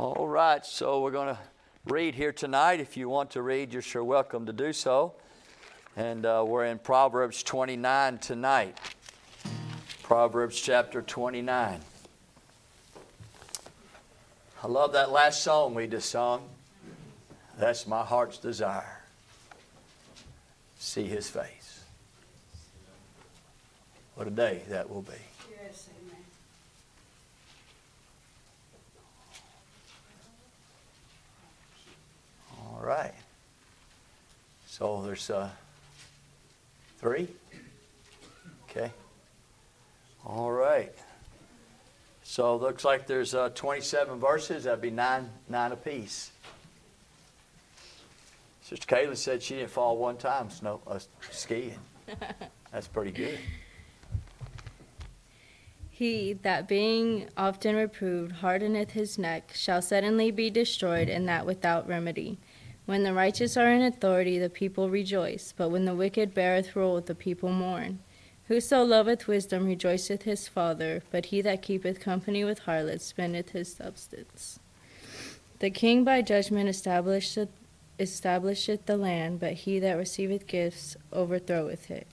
All right, so we're going to read here tonight. If you want to read, you're sure welcome to do so. And uh, we're in Proverbs 29 tonight. Proverbs chapter 29. I love that last song we just sung. That's my heart's desire. See his face. What a day that will be. All right. So there's uh, three. Okay. All right. So it looks like there's uh, 27 verses. That'd be nine, nine apiece. Sister Kayla said she didn't fall one time snow uh, skiing. That's pretty good. He that being often reproved hardeneth his neck shall suddenly be destroyed, and that without remedy. When the righteous are in authority, the people rejoice, but when the wicked beareth rule, the people mourn. Whoso loveth wisdom rejoiceth his father, but he that keepeth company with harlots spendeth his substance. The king by judgment establisheth, establisheth the land, but he that receiveth gifts overthroweth it.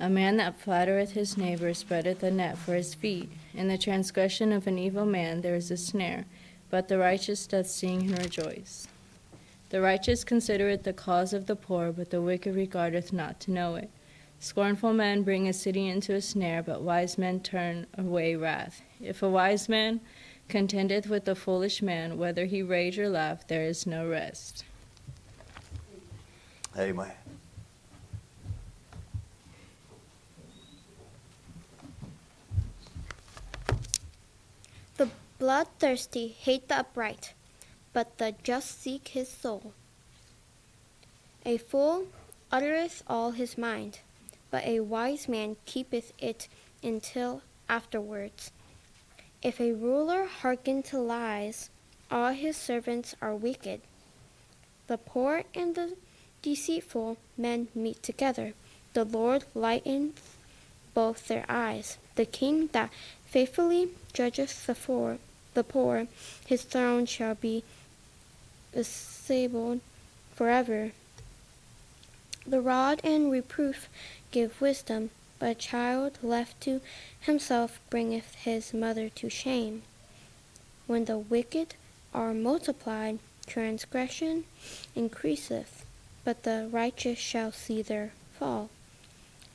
A man that flattereth his neighbor spreadeth a net for his feet. In the transgression of an evil man there is a snare, but the righteous doth sing and rejoice. The righteous considereth the cause of the poor, but the wicked regardeth not to know it. Scornful men bring a city into a snare, but wise men turn away wrath. If a wise man contendeth with a foolish man, whether he rage or laugh, there is no rest. Amen. The bloodthirsty hate the upright, but the just seek his soul. A fool uttereth all his mind, but a wise man keepeth it until afterwards. If a ruler hearken to lies, all his servants are wicked. The poor and the deceitful men meet together. The Lord lighteneth both their eyes. The king that faithfully judgeth the poor, the poor, his throne shall be disabled forever. The rod and reproof give wisdom, but a child left to himself bringeth his mother to shame. When the wicked are multiplied, transgression increaseth, but the righteous shall see their fall.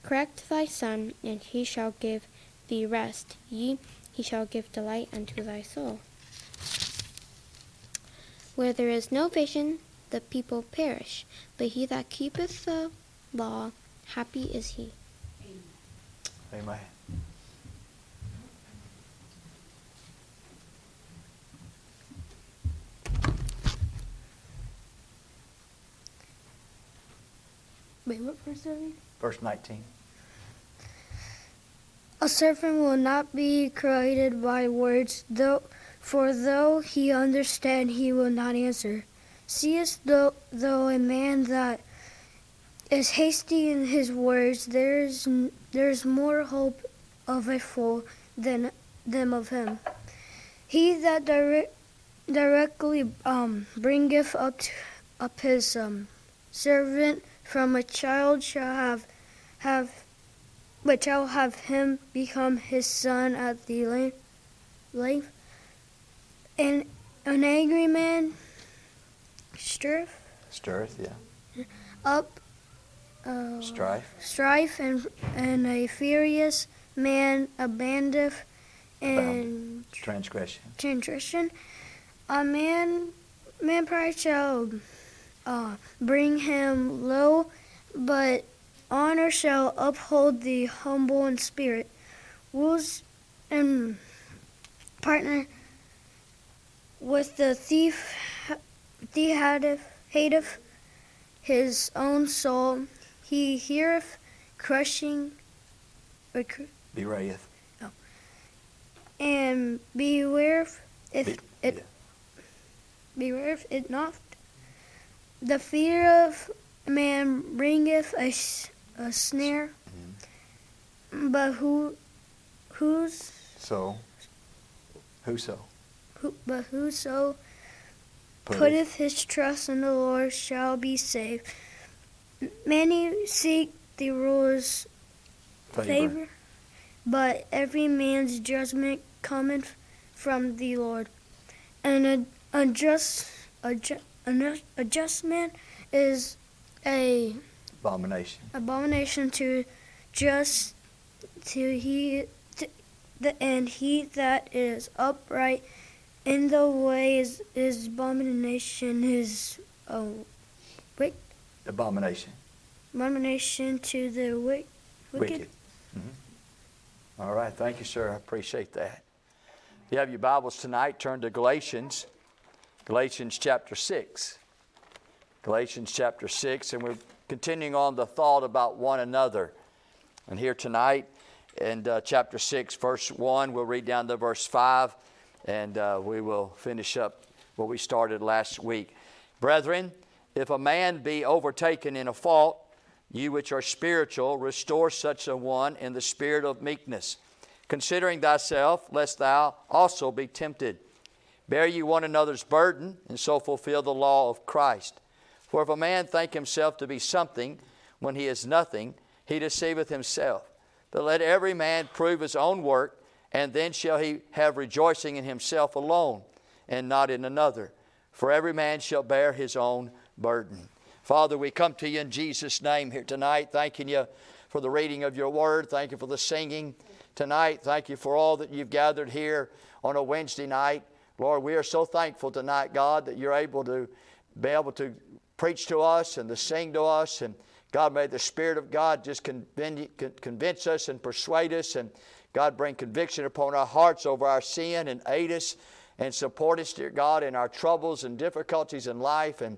Correct thy son, and he shall give thee rest. Yea, he shall give delight unto thy soul. Where there is no vision, the people perish, but he that keepeth the law, happy is he. Amen. Wait, what verse are we? Verse 19. A servant will not be created by words, though, for though he understand, he will not answer. Seest thou, though a man that is hasty in his words, there is there is more hope of a fool than them of him. He that direct, directly um, bringeth up up his um, servant from a child shall have have but shall have him become his son at the length. And an angry man stirreth Stirreth, yeah. up uh, Strife. strife, and and a furious man abandoneth and Transgression. transgression. A man man pride shall uh, bring him low, but honor shall uphold the humble in spirit. Wolves and partner with the thief, he hateth, his own soul. He heareth crushing, recru- Bewrayeth. Oh, and beware if Be- it yeah. beware if it not. The fear of man bringeth a, a snare, mm-hmm. but who, whose, So, whoso. Who, but whoso putteth his trust in the Lord shall be saved. Many seek the ruler's Favor. favor, but every man's judgment cometh from the Lord. And a, a just a, ju- a, a just man is a Abomination. abomination to just to he to, the and he that is upright in the way is is abomination is a Abomination. abomination to the wick, wicked. Wicked. Mhm. All right. Thank you, sir. I appreciate that. If you have your Bibles tonight, turn to Galatians, Galatians chapter 6. Galatians chapter 6, and we're continuing on the thought about one another. And here tonight, in uh, chapter 6, verse 1, we'll read down to verse 5, and uh, we will finish up what we started last week. Brethren, if a man be overtaken in a fault, you which are spiritual, restore such a one in the spirit of meekness, considering thyself, lest thou also be tempted. Bear ye one another's burden, and so fulfill the law of Christ. For if a man think himself to be something when he is nothing, he deceiveth himself. But let every man prove his own work, and then shall he have rejoicing in himself alone, and not in another. For every man shall bear his own burden. Father, we come to you in Jesus' name here tonight, thanking you for the reading of your word. Thank you for the singing tonight. Thank you for all that you've gathered here on a Wednesday night. Lord, we are so thankful tonight, God, that you're able to be able to preach to us and to sing to us. And God, may the Spirit of God just convince us and persuade us. And God, bring conviction upon our hearts over our sin and aid us and support us, dear God, in our troubles and difficulties in life. And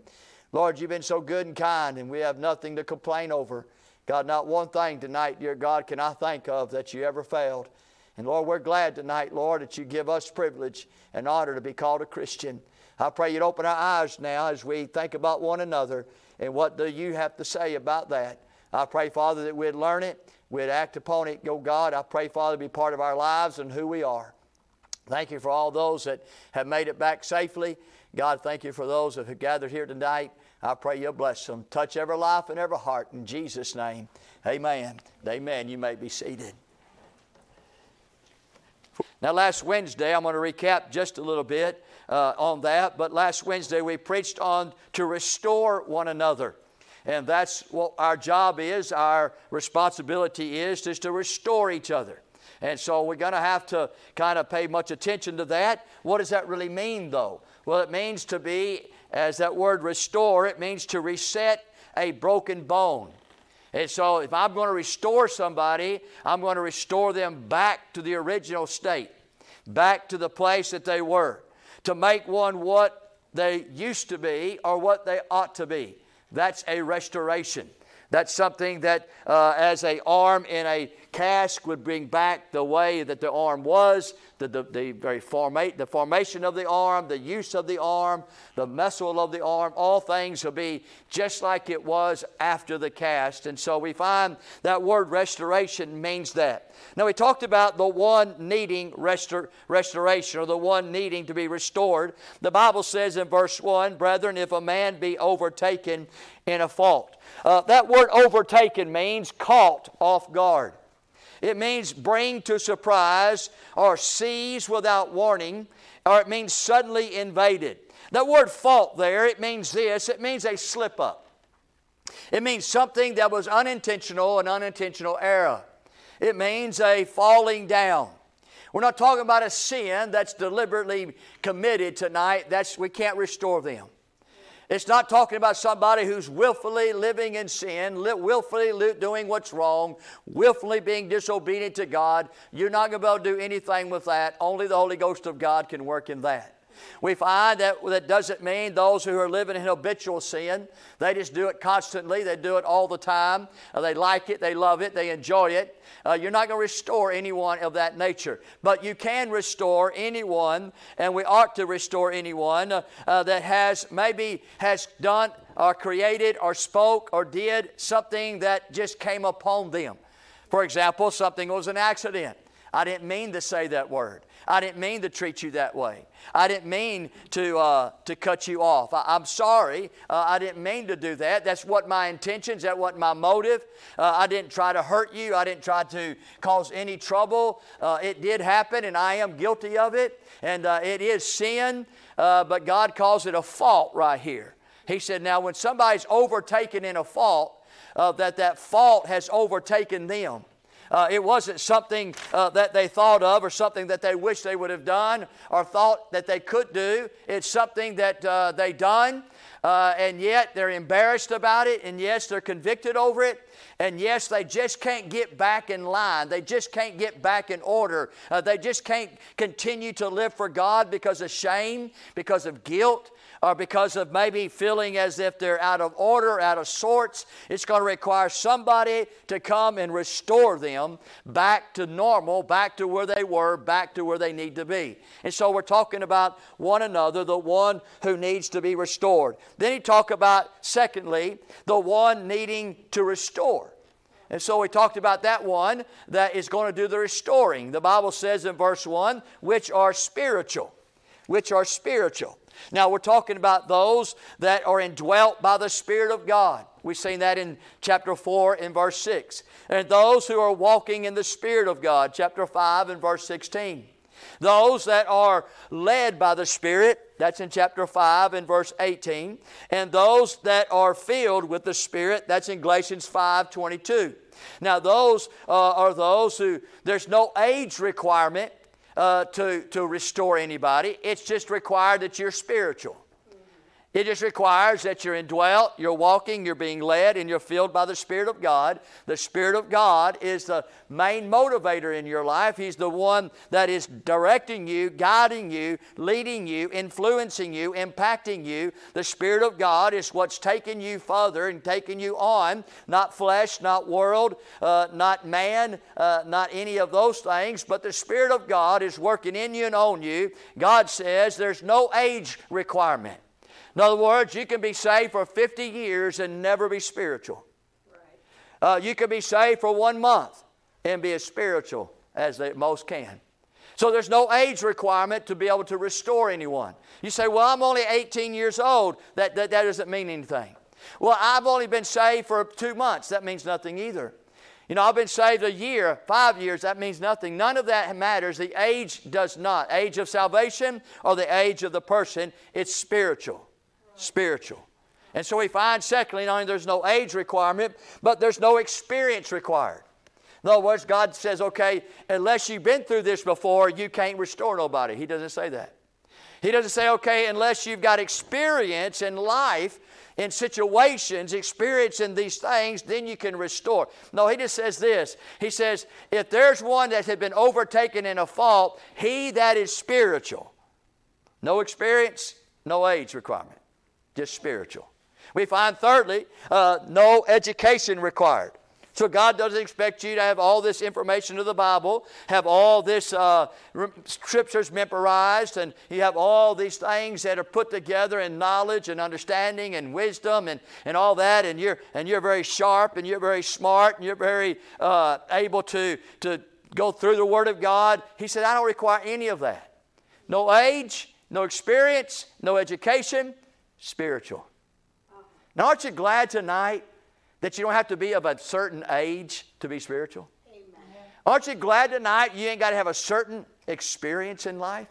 Lord, you've been so good and kind, and we have nothing to complain over. God, not one thing tonight, dear God, can I think of that you ever failed. And Lord, we're glad tonight, Lord, that you give us privilege and honor to be called a Christian. I pray you'd open our eyes now as we think about one another and what do you have to say about that. I pray, Father, that we'd learn it, we'd act upon it. Go, God, I pray, Father, be part of our lives and who we are. Thank you for all those that have made it back safely. God, thank you for those that have gathered here tonight. I pray you'll bless them. Touch every life and every heart in Jesus' name. Amen. Amen. You may be seated. Now, last Wednesday, I'm going to recap just a little bit uh, on that, but last Wednesday we preached on to restore one another. And that's what our job is, our responsibility is, is to restore each other. And so we're going to have to kind of pay much attention to that. What does that really mean, though? Well, it means to be, as that word restore, it means to reset a broken bone. And so if I'm going to restore somebody, I'm going to restore them back to the original state, back to the place that they were, to make one what they used to be or what they ought to be. That's a restoration. That's something that, uh, as a arm in a cask, would bring back the way that the arm was, the, the, the very formate, the formation of the arm, the use of the arm, the muscle of the arm. All things will be just like it was after the cast. And so we find that word restoration means that. Now we talked about the one needing restor- restoration or the one needing to be restored. The Bible says in verse 1 Brethren, if a man be overtaken in a fault. Uh, that word overtaken means caught off guard. It means bring to surprise or seize without warning, or it means suddenly invaded. That word fault there, it means this it means a slip up. It means something that was unintentional, an unintentional error. It means a falling down. We're not talking about a sin that's deliberately committed tonight. That's we can't restore them. It's not talking about somebody who's willfully living in sin, willfully doing what's wrong, willfully being disobedient to God. You're not going to be able to do anything with that. Only the Holy Ghost of God can work in that. We find that that doesn't mean those who are living in habitual sin. They just do it constantly. They do it all the time. Uh, they like it. They love it. They enjoy it. Uh, you're not going to restore anyone of that nature. But you can restore anyone, and we ought to restore anyone uh, uh, that has maybe has done or created or spoke or did something that just came upon them. For example, something was an accident. I didn't mean to say that word. I didn't mean to treat you that way. I didn't mean to, uh, to cut you off. I, am sorry. Uh, I didn't mean to do that. That's what my intentions, that wasn't my motive. Uh, I didn't try to hurt you. I didn't try to cause any trouble. Uh, it did happen, and I am guilty of it. And uh, it is sin, uh, but God calls it a fault right here. He said, now when somebody's overtaken in a fault, that that fault has overtaken them. Uh, it wasn't something uh, that they thought of or something that they wish they would have done or thought that they could do. It's something that uh, they done, uh, and yet they're embarrassed about it, and yes, they're convicted over it, and yes, they just can't get back in line. They just can't get back in order. Uh, they just can't continue to live for God because of shame, because of guilt, or because of maybe feeling as if they're out of order, out of sorts. It's going to require somebody to come and restore them back to normal, back to where they were, back to where they need to be. And so we're talking about one another, the one who needs to be restored. Then he talked about, secondly, the one needing to restore. And so we talked about that one that is going to do the restoring. The Bible says in verse 1, which are spiritual. Which are spiritual. Now, we're talking about those that are indwelt by the Spirit of God. We've seen that in chapter 4 and verse 6. And those who are walking in the Spirit of God, chapter 5 and verse 16. Those that are led by the Spirit, that's in chapter 5 and verse 18. And those that are filled with the Spirit, that's in Galatians 5 22. Now, those uh, are those who, there's no age requirement uh, to, to restore anybody. It's just required that you're spiritual. It just requires that you're indwelt, you're walking, you're being led, and you're filled by the Spirit of God. The Spirit of God is the main motivator in your life. He's the one that is directing you, guiding you, leading you, influencing you, impacting you. The Spirit of God is what's taking you further and taking you on, not flesh, not world, uh, not man, uh, not any of those things, but the Spirit of God is working in you and on you. God says there's no age requirement. In other words, you can be saved for 50 years and never be spiritual. Uh, you can be saved for one month and be as spiritual as they most can. So there's no age requirement to be able to restore anyone. You say, well, I'm only 18 years old. That, that, that doesn't mean anything. Well, I've only been saved for two months. That means nothing either. You know, I've been saved a year, five years, that means nothing. None of that matters. The age does not. Age of salvation or the age of the person, it's spiritual spiritual. And so we find, secondly, not only there's no age requirement, but there's no experience required. In other words, God says, okay, unless you've been through this before, you can't restore nobody. He doesn't say that. He doesn't say, okay, unless you've got experience in life, in situations, experience in these things, then you can restore. No, he just says this. He says, if there's one that had been overtaken in a fault, he that is spiritual. No experience, no age requirement just spiritual. We find, thirdly, uh, no education required. So God doesn't expect you to have all this information of the Bible, have all this uh, scriptures memorized, and you have all these things that are put together in knowledge and understanding and wisdom and, and all that, and you're, and you're very sharp and you're very smart and you're very uh, able to, to go through the Word of God. He said, I don't require any of that. No age, no experience, no education, spiritual. Now, aren't you glad tonight that you don't have to be of a certain age to be spiritual? Amen. Aren't you glad tonight you ain't got to have a certain experience in life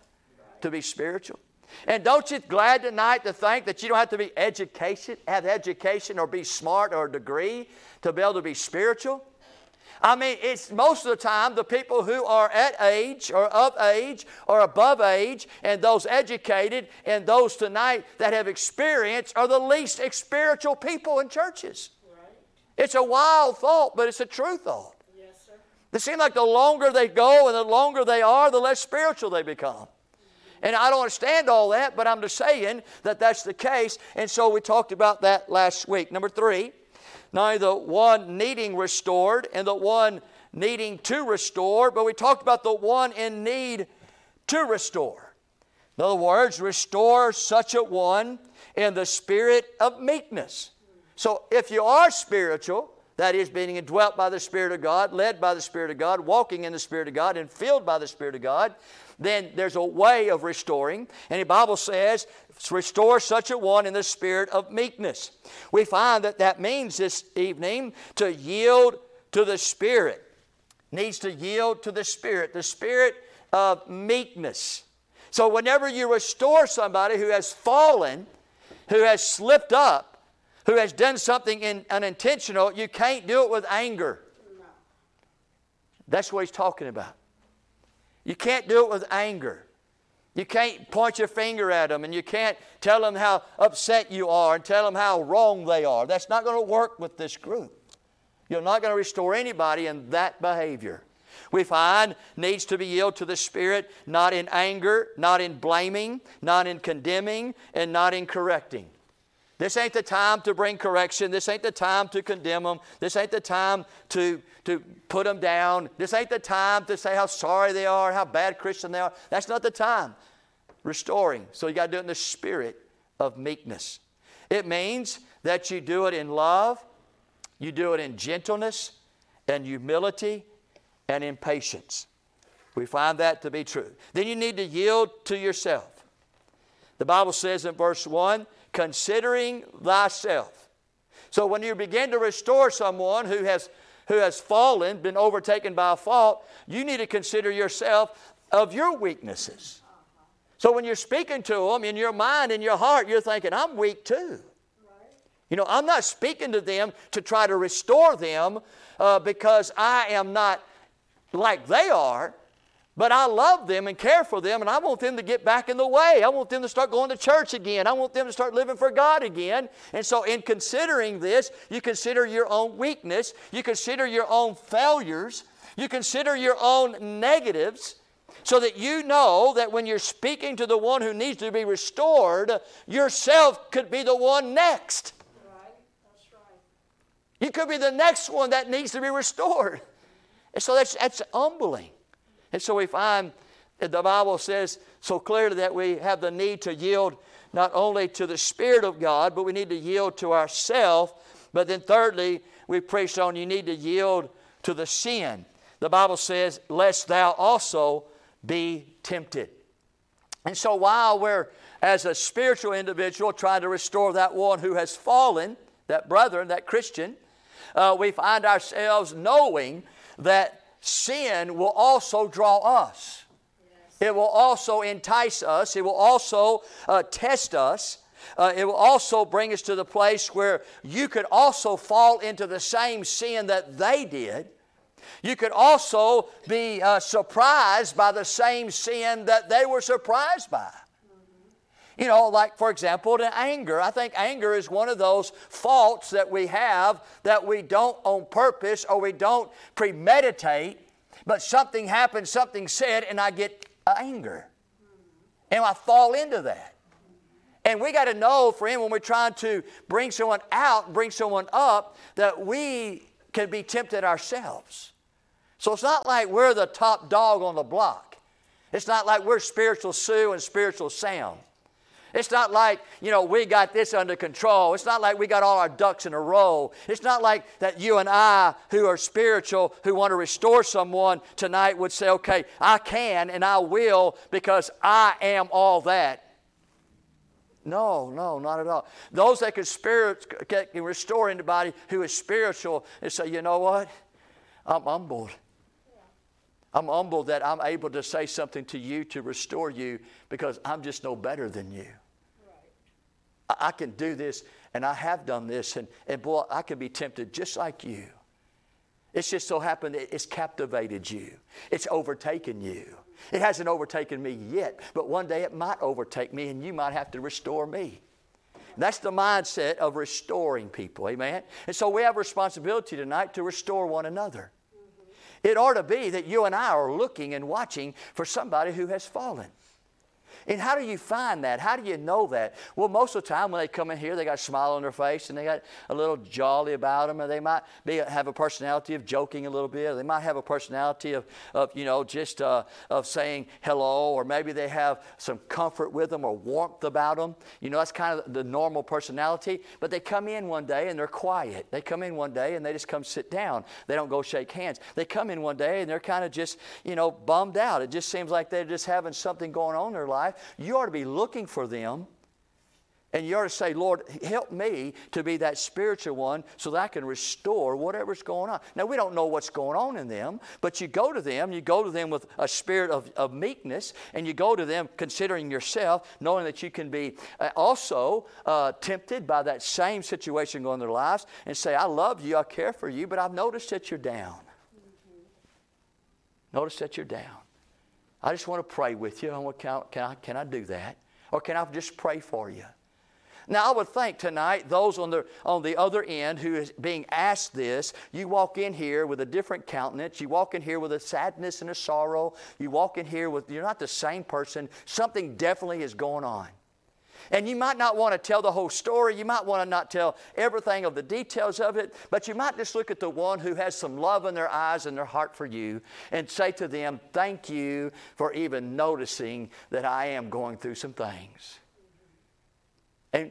to be spiritual? And don't you glad tonight to think that you don't have to be education, have education or be smart or a degree to be able to be spiritual? I mean, it's most of the time the people who are at age or of age or above age and those educated and those tonight that have experience are the least spiritual people in churches. Right. It's a wild thought, but it's a true thought. Yes, sir. It seems like the longer they go and the longer they are, the less spiritual they become. Mm-hmm. And I don't understand all that, but I'm just saying that that's the case. And so we talked about that last week. Number three, not the one needing restored and the one needing to restore, but we talked about the one in need to restore. In other words, restore such a one in the spirit of meekness. So if you are spiritual, that is, being indwelt by the Spirit of God, led by the Spirit of God, walking in the Spirit of God, and filled by the Spirit of God, then there's a way of restoring. And the Bible says, restore such a one in the spirit of meekness. We find that that means this evening to yield to the Spirit. Needs to yield to the Spirit, the Spirit of meekness. So whenever you restore somebody who has fallen, who has slipped up, who has done something in, unintentional, you can't do it with anger. That's what he's talking about. You can't do it with anger. You can't point your finger at them and you can't tell them how upset you are and tell them how wrong they are. That's not going to work with this group. You're not going to restore anybody in that behavior. We find needs to be yielded to the Spirit, not in anger, not in blaming, not in condemning, and not in correcting. This ain't the time to bring correction. This ain't the time to condemn them. This ain't the time to, to put them down. This ain't the time to say how sorry they are, how bad Christian they are. That's not the time. Restoring. So you got to do it in the spirit of meekness. It means that you do it in love, you do it in gentleness and humility and in patience. We find that to be true. Then you need to yield to yourself. The Bible says in verse 1 considering thyself. So when you begin to restore someone who has, who has fallen, been overtaken by a fault, you need to consider yourself of your weaknesses. So when you're speaking to them in your mind, in your heart, you're thinking, I'm weak too. You know, I'm not speaking to them to try to restore them uh, because I am not like they are. But I love them and care for them, and I want them to get back in the way. I want them to start going to church again. I want them to start living for God again. And so, in considering this, you consider your own weakness, you consider your own failures, you consider your own negatives, so that you know that when you're speaking to the one who needs to be restored, yourself could be the one next. You could be the next one that needs to be restored. And so that's, that's humbling. And so we find the Bible says so clearly that we have the need to yield not only to the Spirit of God, but we need to yield to ourselves. But then, thirdly, we preached on you need to yield to the sin. The Bible says, Lest thou also be tempted. And so, while we're, as a spiritual individual, trying to restore that one who has fallen, that brother, that Christian, uh, we find ourselves knowing that sin will also draw us. It will also entice us. It will also uh, test us. Uh, it will also bring us to the place where you could also fall into the same sin that they did. You could also be uh, surprised by the same sin that they were surprised by. You know, like for example, the anger. I think anger is one of those faults that we have that we don't on purpose or we don't premeditate, but something happens, something said, and I get anger. And I fall into that. And we got to know, friend, when we're trying to bring someone out, bring someone up, that we can be tempted ourselves. So it's not like we're the top dog on the block. It's not like we're spiritual Sue and spiritual Sam. It's not like, you know, we got this under control. It's not like we got all our ducks in a row. It's not like that you and I, who are spiritual, who want to restore someone tonight, would say, okay, I can and I will because I am all that. No, no, not at all. Those that can, spirit, can restore anybody who is spiritual and say, you know what? I'm humbled. I'm humbled that I'm able to say something to you to restore you because I'm just no better than you. I, can do this, and I have done this, and, and boy, I can be tempted just like you. It's just so happened it's captivated you, it's overtaken you. It hasn't overtaken me yet, but one day it might overtake me, and you might have to restore me. That's the mindset of restoring people, amen? And so we have a responsibility tonight to restore one another. It ought to be that you and I are looking and watching for somebody who has fallen. And how do you find that? How do you know that? Well, most of the time when they come in here, they got a smile on their face and they got a little jolly about them, or they might be, have a personality of joking a little bit, they might have a personality of, of you know, just uh, of saying hello, or maybe they have some comfort with them or warmth about them. You know, that's kind of the normal personality. But they come in one day and they're quiet. They come in one day and they just come sit down. They don't go shake hands. They come in one day and they're kind of just, you know, bummed out. It just seems like they're just having something going on in their life you ought to be looking for them. And you ought to say, Lord, help me to be that spiritual one so that I can restore whatever's going on. Now, we don't know what's going on in them, but you go to them, you go to them with a spirit of, of meekness, and you go to them considering yourself, knowing that you can be uh, also uh, tempted by that same situation going in their lives, and say, I love you, I care for you, but I've noticed that you're down. Mm-hmm. Notice that you're down. I just want to pray with you. I, can, I, can I do that? Or can I just pray for you? Now, I would think tonight, those on the, on the other end who is being asked this, you walk in here with a different countenance. You walk in here with a sadness and a sorrow. You walk in here with, you're not the same person. Something definitely is going on. And you might not want to tell the whole story. You might want to not tell everything of the details of it, but you might just look at the one who has some love in their eyes and their heart for you and say to them, Thank you for even noticing that I am going through some things. And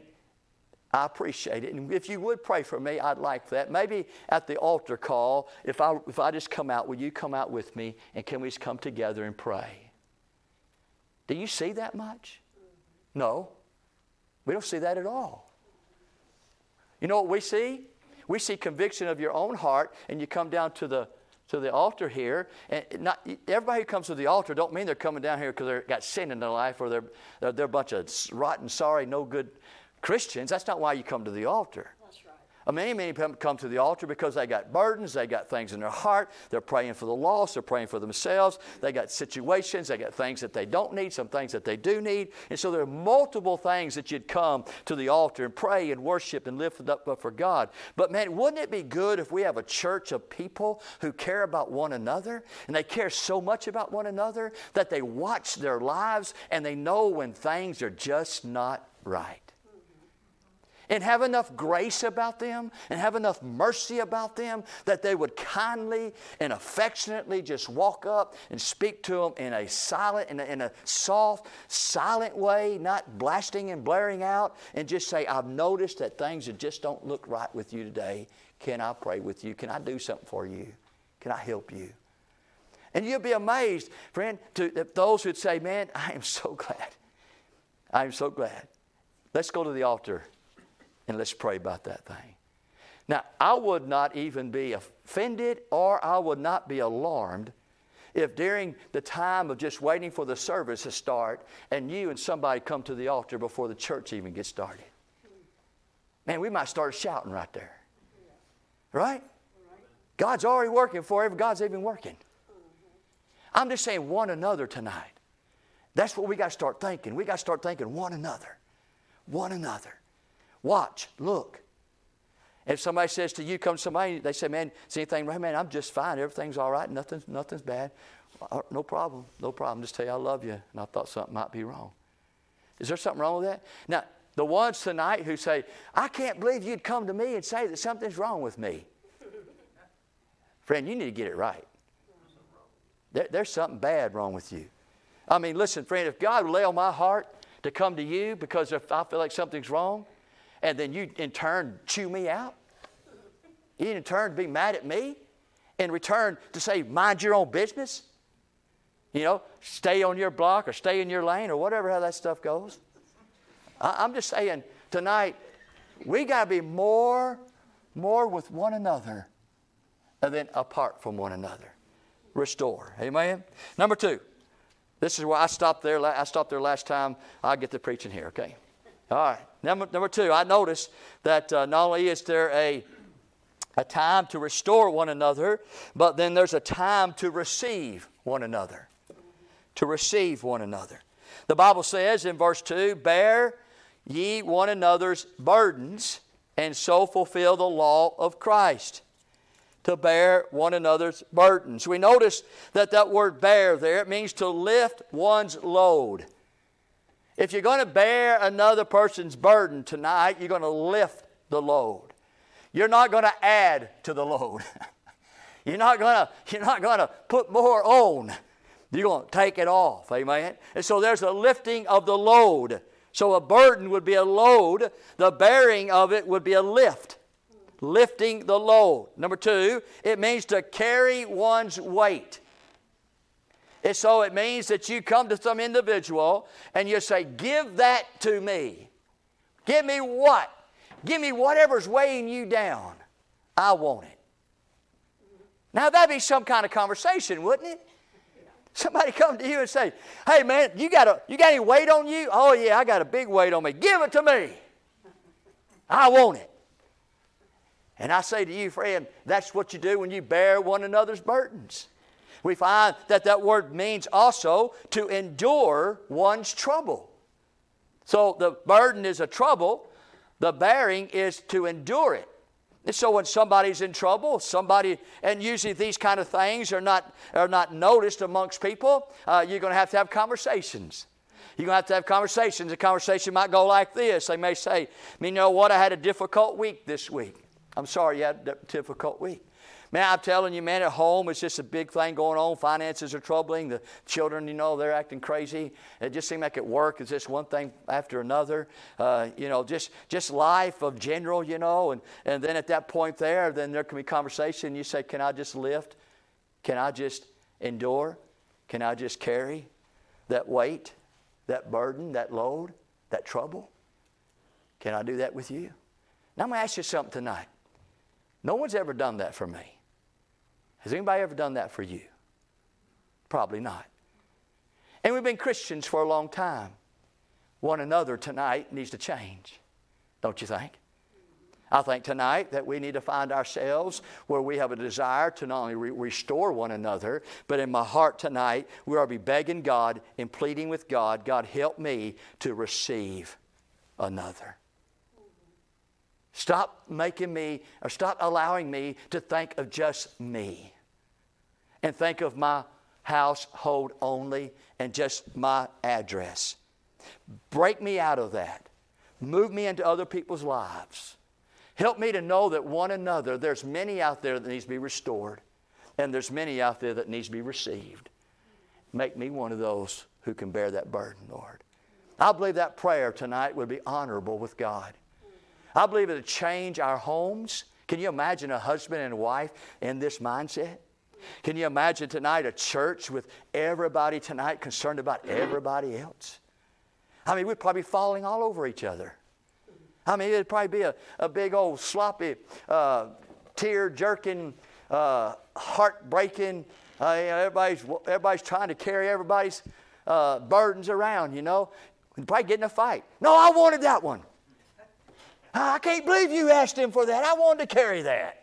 I appreciate it. And if you would pray for me, I'd like that. Maybe at the altar call, if I, if I just come out, will you come out with me and can we just come together and pray? Do you see that much? No. We don't see that at all. You know what we see? We see conviction of your own heart, and you come down to the to the altar here, and not everybody who comes to the altar don't mean they're coming down here because they've got sin in their life or they're, they're, they're a bunch of rotten, sorry, no good Christians. That's not why you come to the altar. Uh, many, many people come to the altar because they got burdens, they got things in their heart, they're praying for the lost, they're praying for themselves, they got situations, they got things that they don't need, some things that they do need. And so there are multiple things that you'd come to the altar and pray and worship and lift up for God. But man, wouldn't it be good if we have a church of people who care about one another and they care so much about one another that they watch their lives and they know when things are just not right? And have enough grace about them and have enough mercy about them that they would kindly and affectionately just walk up and speak to them in a silent, in a, in a soft, silent way, not blasting and blaring out, and just say, I've noticed that things just don't look right with you today. Can I pray with you? Can I do something for you? Can I help you? And you'll be amazed, friend, to those who'd say, Man, I am so glad. I am so glad. Let's go to the altar and let's pray about that thing. Now, I would not even be offended or I would not be alarmed if during the time of just waiting for the service to start and you and somebody come to the altar before the church even gets started. Man, we might start shouting right there. Right? God's already working for God's even working. I'm just saying one another tonight. That's what we got to start thinking. We got to start thinking one another. One another. Watch, look. If somebody says to you, come somebody, they say, man, is anything right? Man, I'm just fine. Everything's all right. Nothing's, nothing's bad. Uh, no problem. No problem. Just tell you I love you. And I thought something might be wrong. Is there something wrong with that? Now, the ones tonight who say, I can't believe you'd come to me and say that something's wrong with me. Friend, you need to get it right. There, there's something bad wrong with you. I mean, listen, friend, if God would lay on my heart to come to you because if I feel like something's wrong, and then you in turn chew me out? You in turn be mad at me? In return to say, mind your own business? You know, stay on your block or stay in your lane or whatever how that stuff goes. I, am just saying tonight, we got to be more, more with one another than apart from one another. Restore. Amen? Number two. This is where I stopped there. I stopped there last time. I'll get to preaching here, okay? All right. Number, number two, I notice that uh, not only is there a, a time to restore one another, but then there's a time to receive one another. To receive one another. The Bible says in verse 2 Bear ye one another's burdens, and so fulfill the law of Christ. To bear one another's burdens. We notice that that word bear there, it means to lift one's load. If you're going to bear another person's burden tonight, you're going to lift the load. You're not going to add to the load. you're not going to you're not going to put more on. You're going to take it off. Amen. And so there's a lifting of the load. So a burden would be a load, the bearing of it would be a lift. Lifting the load. Number 2, it means to carry one's weight. And so it means that you come to some individual and you say, Give that to me. Give me what? Give me whatever's weighing you down. I want it. Now that'd be some kind of conversation, wouldn't it? Somebody come to you and say, Hey man, you got a you got any weight on you? Oh yeah, I got a big weight on me. Give it to me. I want it. And I say to you, friend, that's what you do when you bear one another's burdens. We find that that word means also to endure one's trouble. So the burden is a trouble, the bearing is to endure it. And so when somebody's in trouble, somebody, and usually these kind of things are not, are not noticed amongst people, uh, you're going to have to have conversations. You're going to have to have conversations. The conversation might go like this. They may say, you know what, I had a difficult week this week. I'm sorry you had a difficult week. Man, I'm telling you, man, at home it's just a big thing going on. Finances are troubling. The children, you know, they're acting crazy. It just seems like at work it's just one thing after another. Uh, you know, just just life of general, you know. And, and then at that point there, then there can be conversation. You say, Can I just lift? Can I just endure? Can I just carry that weight, that burden, that load, that trouble? Can I do that with you? Now I'm to ask you something tonight. No one's ever done that for me. Has anybody ever done that for you? Probably not. And we've been Christians for a long time. One another tonight needs to change, don't you think? I think tonight that we need to find ourselves where we have a desire to not only re- restore one another, but in my heart tonight, we are be begging God and pleading with God, God, help me to receive another. Stop making me, or stop allowing me to think of just me and think of my household only and just my address. Break me out of that. Move me into other people's lives. Help me to know that one another, there's many out there that needs to be restored, and there's many out there that needs to be received. Make me one of those who can bear that burden, Lord. I believe that prayer tonight would be honorable with God. I believe it would change our homes. Can you imagine a husband and wife in this mindset? Can you imagine tonight a church with everybody tonight concerned about everybody else? I mean, we'd probably be falling all over each other. I mean, it'd probably be a, a big old sloppy, uh, tear jerking, uh, heart breaking. Uh, you know, everybody's, everybody's trying to carry everybody's uh, burdens around, you know. We'd probably get in a fight. No, I wanted that one. I can't believe you asked him for that. I wanted to carry that.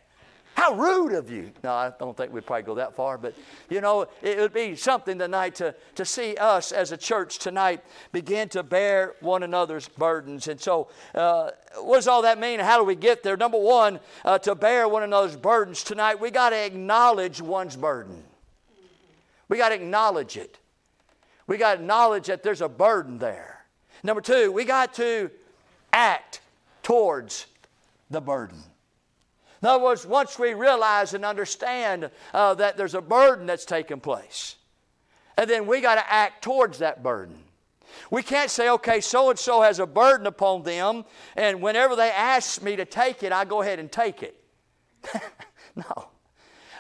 How rude of you. No, I don't think we'd probably go that far, but you know, it would be something tonight to, to see us as a church tonight begin to bear one another's burdens. And so, uh, what does all that mean? How do we get there? Number one, uh, to bear one another's burdens tonight, we got to acknowledge one's burden. We got to acknowledge it. We got to acknowledge that there's a burden there. Number two, we got to act towards the burden. In other words, once we realize and understand uh, that there's a burden that's taking place, and then we got to act towards that burden. We can't say, okay, so and so has a burden upon them, and whenever they ask me to take it, I go ahead and take it. no.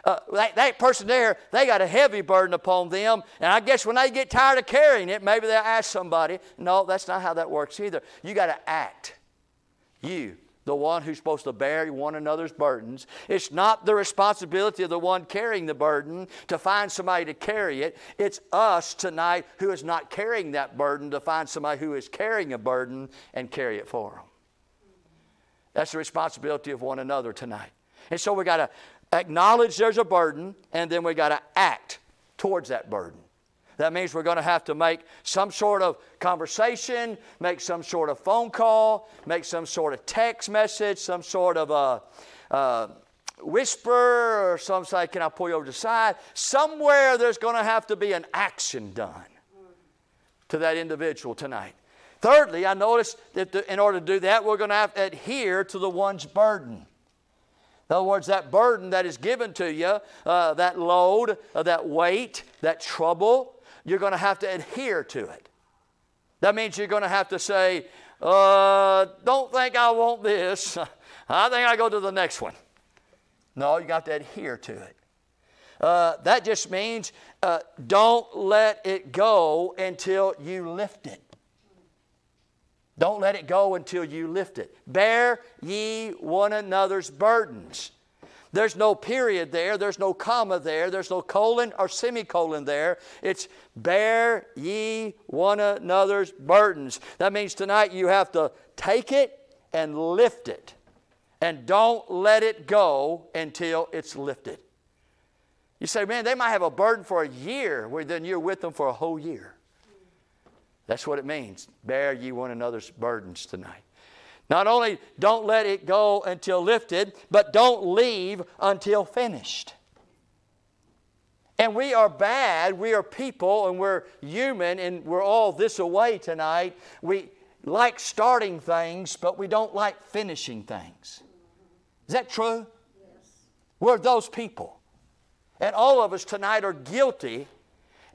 Uh, that, that, person there, they got a heavy burden upon them, and I guess when they get tired of carrying it, maybe they'll ask somebody. No, that's not how that works either. You got to act. You the one who's supposed to bear one another's burdens. It's not the responsibility of the one carrying the burden to find somebody to carry it. It's us tonight who is not carrying that burden to find somebody who is carrying a burden and carry it for them. That's the responsibility of one another tonight. And so we got to acknowledge there's a burden and then we got to act towards that burden. That means we're going to have to make some sort of conversation, make some sort of phone call, make some sort of text message, some sort of a, a whisper, or some say, Can I pull you over to the side? Somewhere there's going to have to be an action done to that individual tonight. Thirdly, I noticed that the, in order to do that, we're going to have to adhere to the one's burden. In other words, that burden that is given to you, uh, that load, uh, that weight, that trouble, you're going to have to adhere to it. That means you're going to have to say, uh, don't think I want this. I think I go to the next one. No, you got to adhere to it. Uh, that just means uh, don't let it go until you lift it. Don't let it go until you lift it. Bear ye one another's burdens. There's no period there, there's no comma there, there's no colon or semicolon there. It's bear ye one another's burdens. That means tonight you have to take it and lift it. And don't let it go until it's lifted. You say, man, they might have a burden for a year, where then you're with them for a whole year. That's what it means. Bear ye one another's burdens tonight. Not only don't let it go until lifted, but don't leave until finished. And we are bad, we are people, and we're human, and we're all this away tonight. We like starting things, but we don't like finishing things. Is that true? Yes. We're those people. And all of us tonight are guilty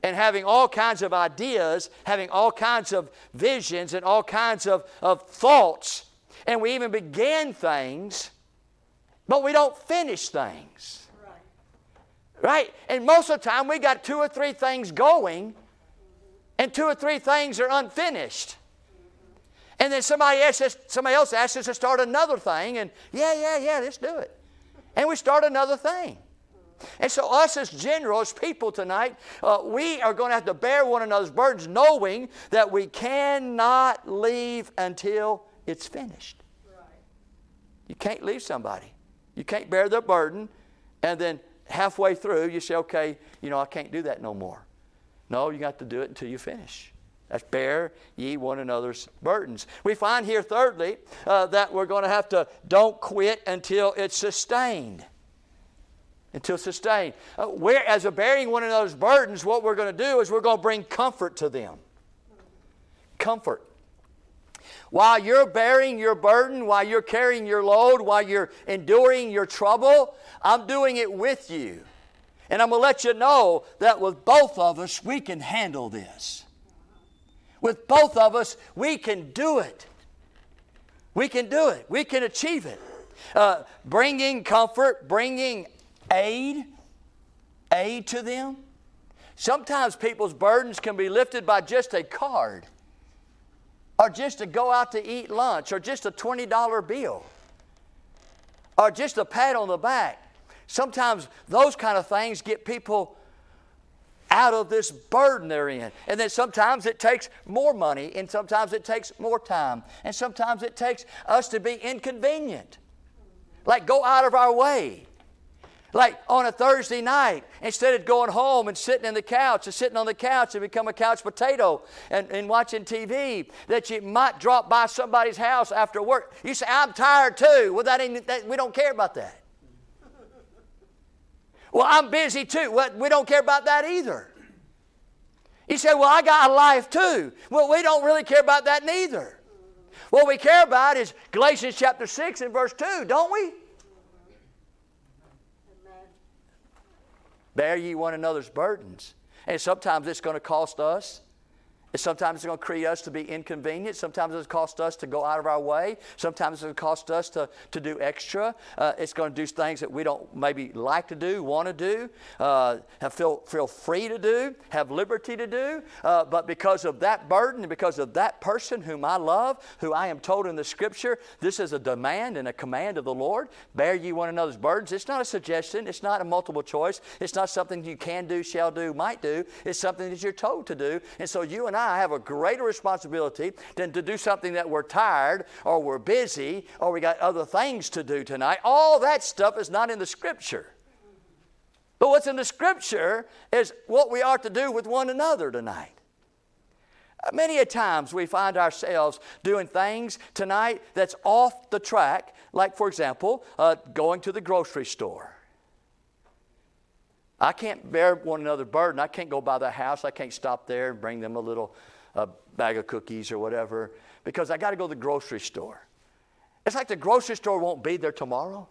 and having all kinds of ideas, having all kinds of visions and all kinds of, of thoughts. And we even begin things, but we don't finish things. Right. right? And most of the time, we got two or three things going, and two or three things are unfinished. And then somebody, asks somebody else asks us to start another thing, and yeah, yeah, yeah, let's do it. And we start another thing. And so, us as general, as people tonight, uh, we are going to have to bear one another's burdens, knowing that we cannot leave until it's finished. Right. You can't leave somebody. You can't bear their burden, and then halfway through, you say, okay, you know, I can't do that no more. No, you got to do it until you finish. That's bear ye one another's burdens. We find here, thirdly, uh, that we're going to have to don't quit until it's sustained until sustained. Uh, as a bearing one another's burdens, what we're going to do is we're going to bring comfort to them. Comfort. While you're bearing your burden, while you're carrying your load, while you're enduring your trouble, I'm doing it with you. And I'm going to let you know that with both of us, we can handle this. With both of us, we can do it. We can do it. We can achieve it. Uh, bringing comfort, bringing aid, aid to them. Sometimes people's burdens can be lifted by just a card, or just to go out to eat lunch, or just a $20 bill, or just a pat on the back. Sometimes those kind of things get people out of this burden they're in. And then sometimes it takes more money, and sometimes it takes more time, and sometimes it takes us to be inconvenient. Like go out of our way. Like on a Thursday night, instead of going home and sitting in the couch or sitting on the couch and become a couch potato and, and watching TV, that you might drop by somebody's house after work. You say, I'm tired too. Well, that ain't, that, we don't care about that. Well, I'm busy too. Well, we don't care about that either. You say, Well, I got a life too. Well, we don't really care about that neither. What we care about is Galatians chapter 6 and verse 2, don't we? Bear ye one another's burdens. And sometimes it's going to cost us Sometimes it's going to create us to be inconvenient. Sometimes it's going to cost us to go out of our way. Sometimes it's going to cost us to, to do extra. Uh, it's going to do things that we don't maybe like to do, want to do, uh, feel, feel free to do, have liberty to do. Uh, but because of that burden and because of that person whom I love, who I am told in the scripture, this is a demand and a command of the Lord bear ye one another's burdens. It's not a suggestion, it's not a multiple choice, it's not something you can do, shall do, might do. It's something that you're told to do. And so you and I I have a greater responsibility than to do something that we're tired or we're busy or we got other things to do tonight. All that stuff is not in the Scripture. But what's in the Scripture is what we are to do with one another tonight. Many a times we find ourselves doing things tonight that's off the track, like, for example, uh, going to the grocery store. I can't bear one another burden. I can't go by the house. I can't stop there and bring them a little bag of cookies or whatever because I got to go to the grocery store. It's like the grocery store won't be there tomorrow.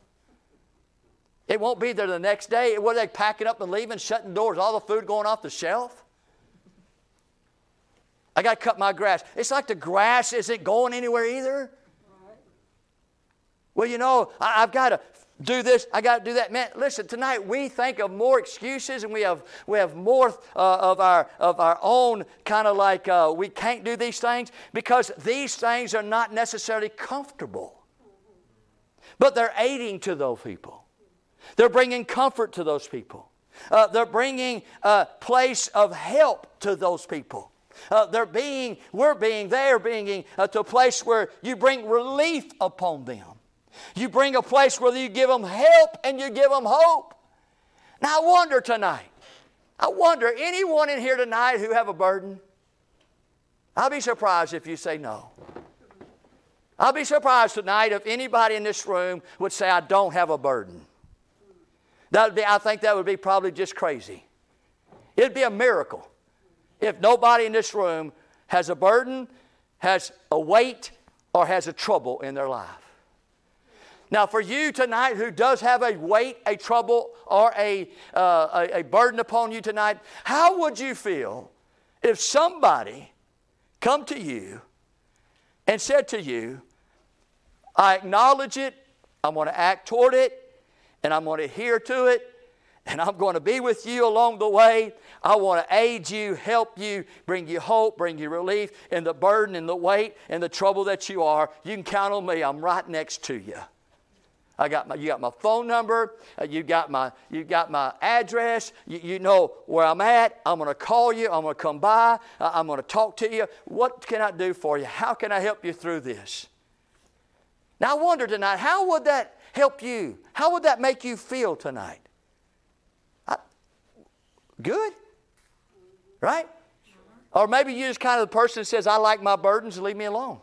It won't be there the next day. What are they packing up and leaving, shutting doors, all the food going off the shelf? I got to cut my grass. It's like the grass isn't going anywhere either. Well, you know, I, have got to do this, I got to do that. Man, listen, tonight we think of more excuses and we have, we have more uh, of, our, of our own kind of like uh, we can't do these things because these things are not necessarily comfortable. But they're aiding to those people, they're bringing comfort to those people, uh, they're bringing a place of help to those people. Uh, they're being, we're being, they're being uh, to a place where you bring relief upon them. You bring a place where you give them help and you give them hope. Now, I wonder tonight, I wonder, anyone in here tonight who have a burden? I'll be surprised if you say no. I'll be surprised tonight if anybody in this room would say, I don't have a burden. That would be, I think that would be probably just crazy. It'd be a miracle if nobody in this room has a burden, has a weight, or has a trouble in their life. Now, for you tonight who does have a weight, a trouble, or a, uh, a, a burden upon you tonight, how would you feel if somebody come to you and said to you, I acknowledge it, I'm going to act toward it, and I'm going to adhere to it, and I'm going to be with you along the way. I want to aid you, help you, bring you hope, bring you relief in the burden and the weight and the trouble that you are. You can count on me. I'm right next to you. I got my, you got my phone number. Uh, you got my, you got my address. You, you know where I'm at. I'm going to call you. I'm going to come by. Uh, I'm going to talk to you. What can I do for you? How can I help you through this? Now, I wonder tonight, how would that help you? How would that make you feel tonight? I, good? Right? Or maybe you're just kind of the person that says, I like my burdens, leave me alone.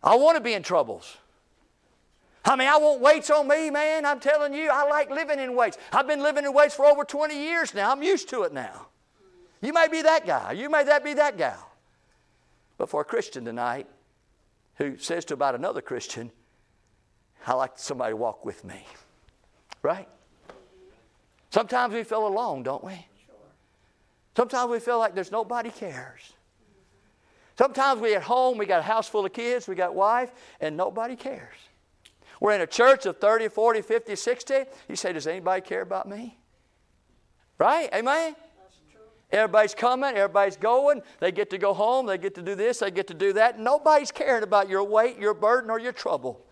I want to be in troubles. I mean, I want weights on me, man. I'm telling you, I like living in weights. I've been living in weights for over 20 years now. I'm used to it now. You may be that guy. You may that be that gal. But for a Christian tonight who says to about another Christian, I like somebody to walk with me. Right? Sometimes we feel alone, don't we? Sometimes we feel like there's nobody cares. Sometimes we at home, we got a house full of kids, we got wife, and nobody cares. We're in a church of 30, 40, 50, 60. You say, Does anybody care about me? Right? Amen? Everybody's coming, everybody's going. They get to go home, they get to do this, they get to do that. Nobody's caring about your weight, your burden, or your trouble.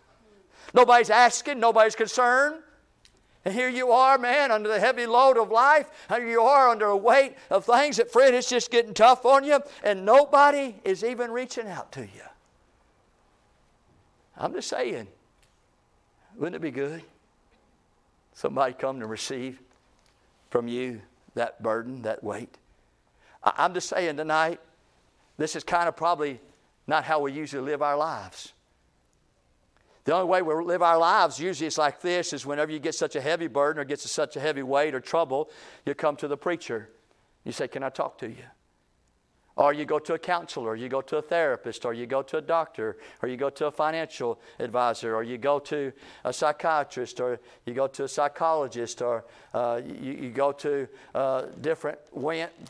Nobody's asking, nobody's concerned. And here you are, man, under the heavy load of life. Here you are under a weight of things that, friend, it's just getting tough on you, and nobody is even reaching out to you. I'm just saying, wouldn't it be good? Somebody come to receive from you that burden, that weight. I'm just saying tonight, this is kind of probably not how we usually live our lives. The only way we live our lives, usually is like this, is whenever you get such a heavy burden or gets such a heavy weight or trouble, you come to the preacher. You say, Can I talk to you? Or you go to a counselor, or you go to a therapist, or you go to a doctor, or you go to a financial advisor, or you go to a psychiatrist, or you go to a psychologist, or uh, you, you, go to uh, different,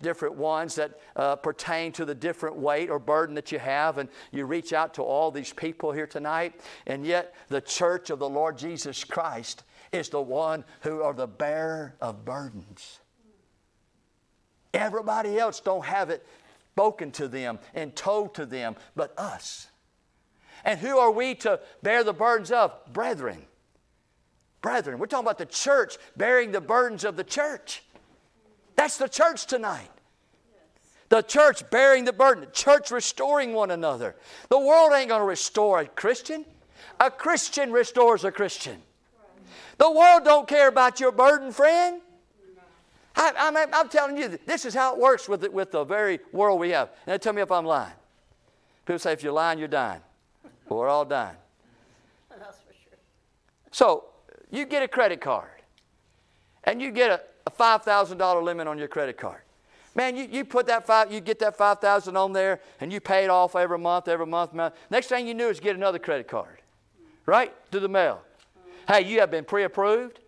different ones that uh, pertain to the different weight or burden that you have, and you reach out to all these people here tonight, and yet the church of the Lord Jesus Christ is the one who are the bearer of burdens. Everybody else don't have it spoken to them and told to them, but us. And who are we to bear the burdens of? Brethren. Brethren. We're talking about the church bearing the burdens of the church. That's the church tonight. The church bearing the burden, the church restoring one another. The world ain't going to restore a Christian. A Christian restores a Christian. The world don't care about your burden, friend. I, am telling you, this is how it works with, the, with the very world we have. Now tell me if I'm lying. People say, if you're lying, you're dying. Well, we're all dying. That's for sure. So, you get a credit card, and you get a, a $5,000 limit on your credit card. Man, you, you put that five, you get that five thousand on there, and you pay it off every month, every month, month. Next thing you knew is get another credit card, right Through the mail. Hey, you have been pre-approved.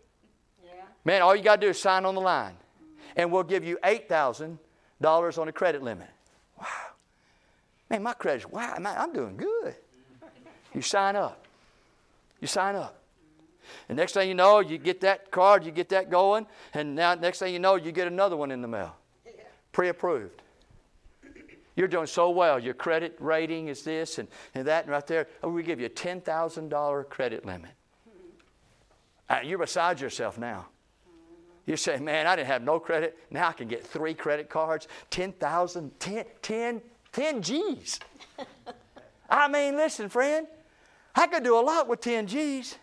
Yeah. Man, all you got to do is sign on the line, and we'll give you eight thousand dollars on a credit limit. Wow, man, my credit, wow, man, I'm doing good. You sign up. You sign up. And next thing you know, you get that card, you get that going, and now next thing you know, you get another one in the mail. Pre-approved. You're doing so well. Your credit rating is this and, and that, and right there. Oh, we give you a $10,000 credit limit. Uh, you're beside yourself now. You're saying, man, I didn't have no credit. Now I can get three credit cards, 10,000, 10, 10, 10 G's. I mean, listen, friend, I could do a lot with 10 G's.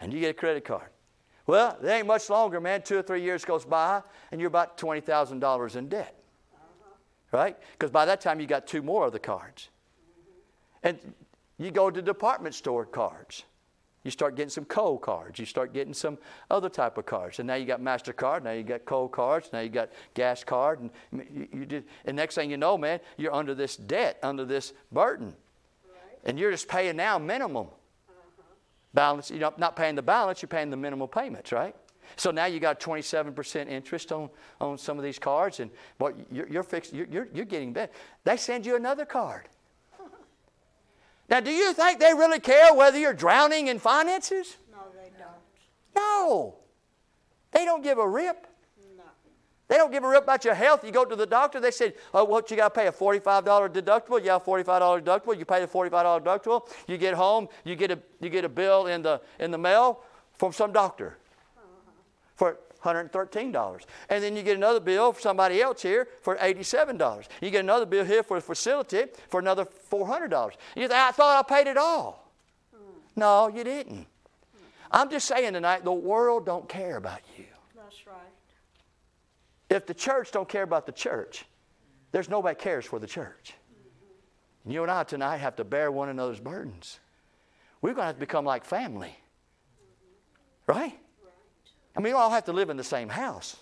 And you get a credit card. Well, it ain't much longer, man. Two or three years goes by, and you're about $20,000 in debt. Right? Because by that time, you got two more of the cards. And you go to department store cards. You start getting some coal cards. You start getting some other type of cards. And now you got MasterCard. Now you got coal cards. Now you got gas card. And you, you did, and next thing you know, man, you're under this debt, under this burden. Right. And you're just paying now minimum. Balance, you're not paying the balance, you're paying the minimal payments, right? So now you got 27% interest on, on some of these cards, and boy, you're, you're, fixed, you're, you're, you're getting bad. They send you another card. Now, do you think they really care whether you're drowning in finances? No, they don't. No. They don't give a rip. No. They don't give a rip about your health. You go to the doctor, they said, Oh, what you got to pay? A $45 deductible? Yeah, $45 deductible. You pay the $45 deductible. You get home, you get a, you get a bill in the, in the mail from some doctor $113. And then you get another bill for somebody else here for $87. You get another bill here for a facility for another $400. You think, I thought I paid it all. Hmm. No, you didn't. I'm just saying tonight, the world don't care about you. That's right. If the church don't care about the church, there's nobody cares for the church. And you and I tonight have to bear one another's burdens. We're going to have to become like family. Mm-hmm. Right? Mean, we don't all have to live in the same house.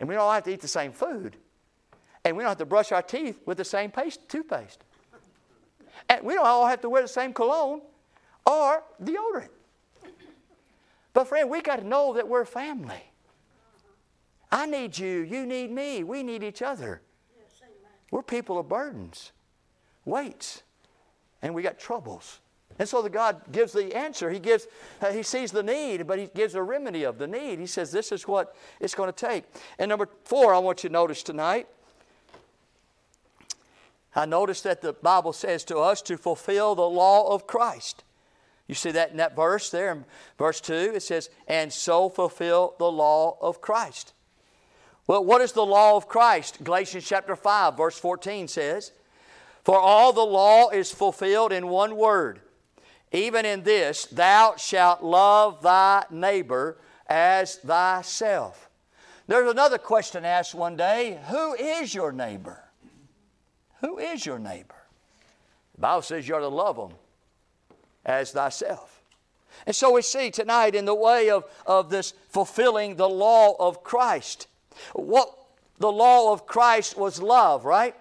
And we don't all have to eat the same food. And we don't have to brush our teeth with the same paste, toothpaste. And we don't all have to wear the same cologne or deodorant. But, friend, we got to know that we're family. I need you, you need me, we need each other. We're people of burdens, weights, and we got troubles. And so the God gives the answer. He gives, uh, he sees the need, but he gives a remedy of the need. He says this is what it's going to take. And number four, I want you to notice tonight. I notice that the Bible says to us to fulfill the law of Christ. You see that in that verse there, in verse 2, it says, and so fulfill the law of Christ. Well, what is the law of Christ? Galatians chapter 5, verse 14 says, For all the law is fulfilled in one word, even in this, thou shalt love thy neighbor as thyself. There's another question asked one day Who is your neighbor? Who is your neighbor? The Bible says you are to love them as thyself. And so we see tonight in the way of, of this fulfilling the law of Christ. What the law of Christ was love, right?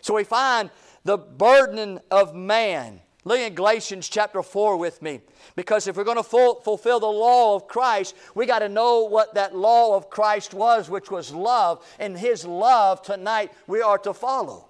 So we find the burden of man. Look in Galatians chapter 4 with me. Because if we're going to full, fulfill the law of Christ, we got to know what that law of Christ was, which was love. And His love tonight we are to follow.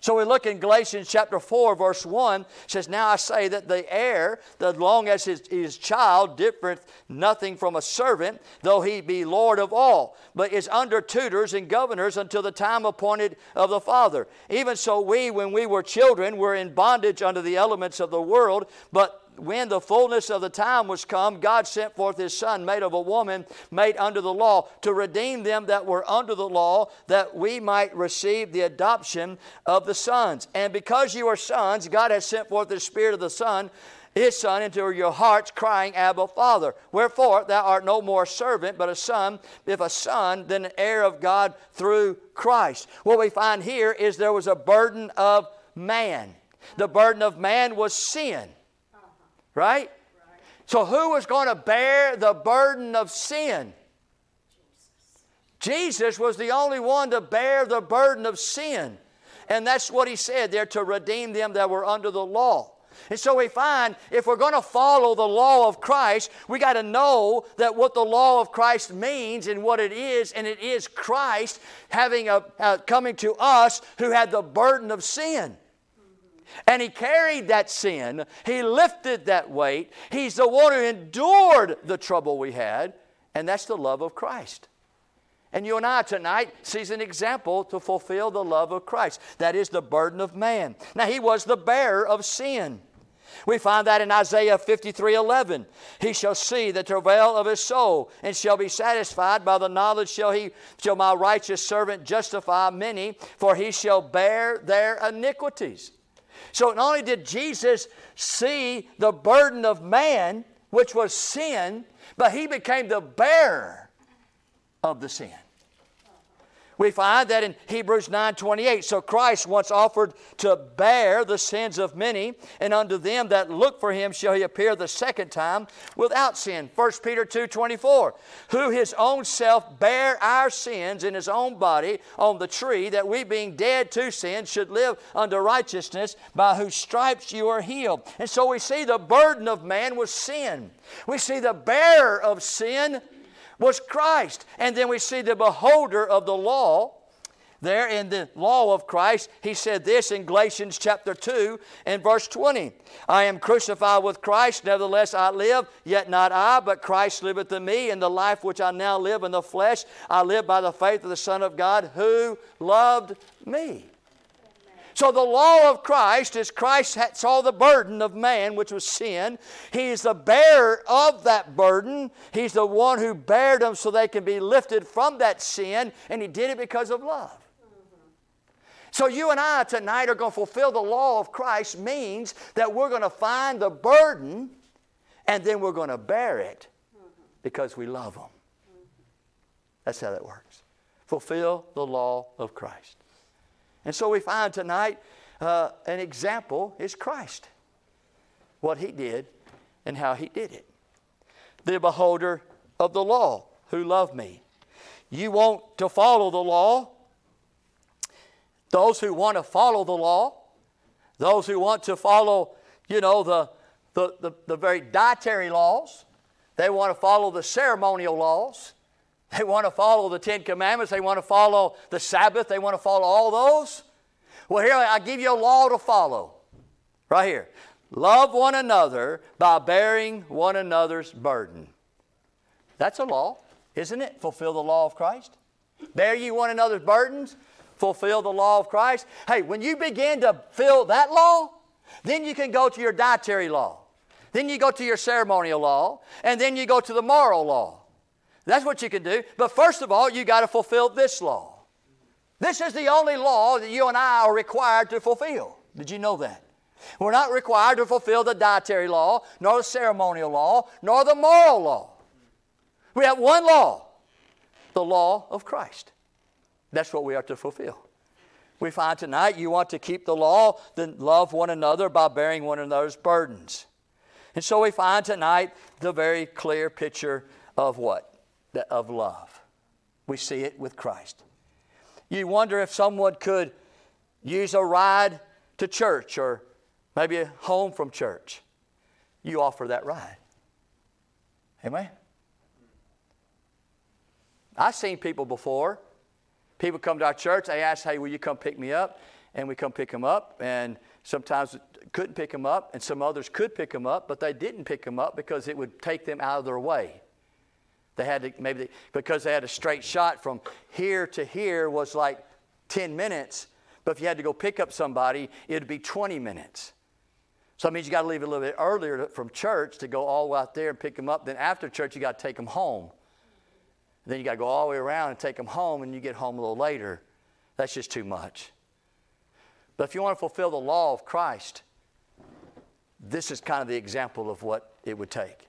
So we look in Galatians chapter 4, verse 1, says, Now I say that the heir, as long as his, his child, differeth nothing from a servant, though he be Lord of all, but is under tutors and governors until the time appointed of the Father. Even so, we, when we were children, were in bondage under the elements of the world, but when the fullness of the time was come, God sent forth His Son, made of a woman, made under the law, to redeem them that were under the law, that we might receive the adoption of the sons. And because you are sons, God has sent forth the Spirit of the Son, His Son, into your hearts, crying, Abba, Father. Wherefore, thou art no more a servant, but a son. If a son, then an heir of God through Christ. What we find here is there was a burden of man. The burden of man was sin. Right? So, who was going to bear the burden of sin? Jesus was the only one to bear the burden of sin. And that's what he said there to redeem them that were under the law. And so we find if we're going to follow the law of Christ, we got to know that what the law of Christ means and what it is, and it is Christ having a, uh, coming to us who had the burden of sin. And he carried that sin. He lifted that weight. He's the one who endured the trouble we had, and that's the love of Christ. And you and I tonight sees an example to fulfill the love of Christ. That is the burden of man. Now he was the bearer of sin. We find that in Isaiah 53 11. He shall see the travail of his soul and shall be satisfied. By the knowledge shall, he, shall my righteous servant justify many, for he shall bear their iniquities. So not only did Jesus see the burden of man, which was sin, but he became the bearer of the sin. We find that in Hebrews 9:28, so Christ once offered to bear the sins of many, and unto them that look for him shall he appear the second time without sin. 1 Peter 2:24, who his own self bare our sins in his own body on the tree, that we being dead to sin should live unto righteousness, by whose stripes you are healed. And so we see the burden of man was sin. We see the bearer of sin was Christ. And then we see the beholder of the law. There in the law of Christ, he said this in Galatians chapter 2 and verse 20 I am crucified with Christ, nevertheless I live, yet not I, but Christ liveth in me. In the life which I now live in the flesh, I live by the faith of the Son of God who loved me. So the law of Christ is Christ saw the burden of man, which was sin. He's the bearer of that burden. He's the one who bared them so they can be lifted from that sin, and he did it because of love. So you and I tonight are going to fulfill the law of Christ means that we're going to find the burden and then we're going to bear it because we love them. That's how that works. Fulfill the law of Christ. And so we find tonight uh, an example is Christ, what he did and how he did it. The beholder of the law who loved me. You want to follow the law. Those who want to follow the law, those who want to follow, you know, the, the, the, the very dietary laws, they want to follow the ceremonial laws, they want to follow the Ten Commandments. They want to follow the Sabbath. They want to follow all those. Well, here I give you a law to follow. Right here. Love one another by bearing one another's burden. That's a law, isn't it? Fulfill the law of Christ. Bear ye one another's burdens. Fulfill the law of Christ. Hey, when you begin to fill that law, then you can go to your dietary law. Then you go to your ceremonial law. And then you go to the moral law. That's what you can do. But first of all, you got to fulfill this law. This is the only law that you and I are required to fulfill. Did you know that? We're not required to fulfill the dietary law, nor the ceremonial law, nor the moral law. We have one law the law of Christ. That's what we are to fulfill. We find tonight you want to keep the law, then love one another by bearing one another's burdens. And so we find tonight the very clear picture of what? Of love. We see it with Christ. You wonder if someone could use a ride to church or maybe home from church. You offer that ride. Amen? I've seen people before. People come to our church, they ask, hey, will you come pick me up? And we come pick them up, and sometimes couldn't pick them up, and some others could pick them up, but they didn't pick them up because it would take them out of their way. They had to maybe they, because they had a straight shot from here to here was like 10 minutes. But if you had to go pick up somebody, it'd be 20 minutes. So that means you got to leave a little bit earlier from church to go all the way out there and pick them up. Then after church, you got to take them home. Then you got to go all the way around and take them home, and you get home a little later. That's just too much. But if you want to fulfill the law of Christ, this is kind of the example of what it would take.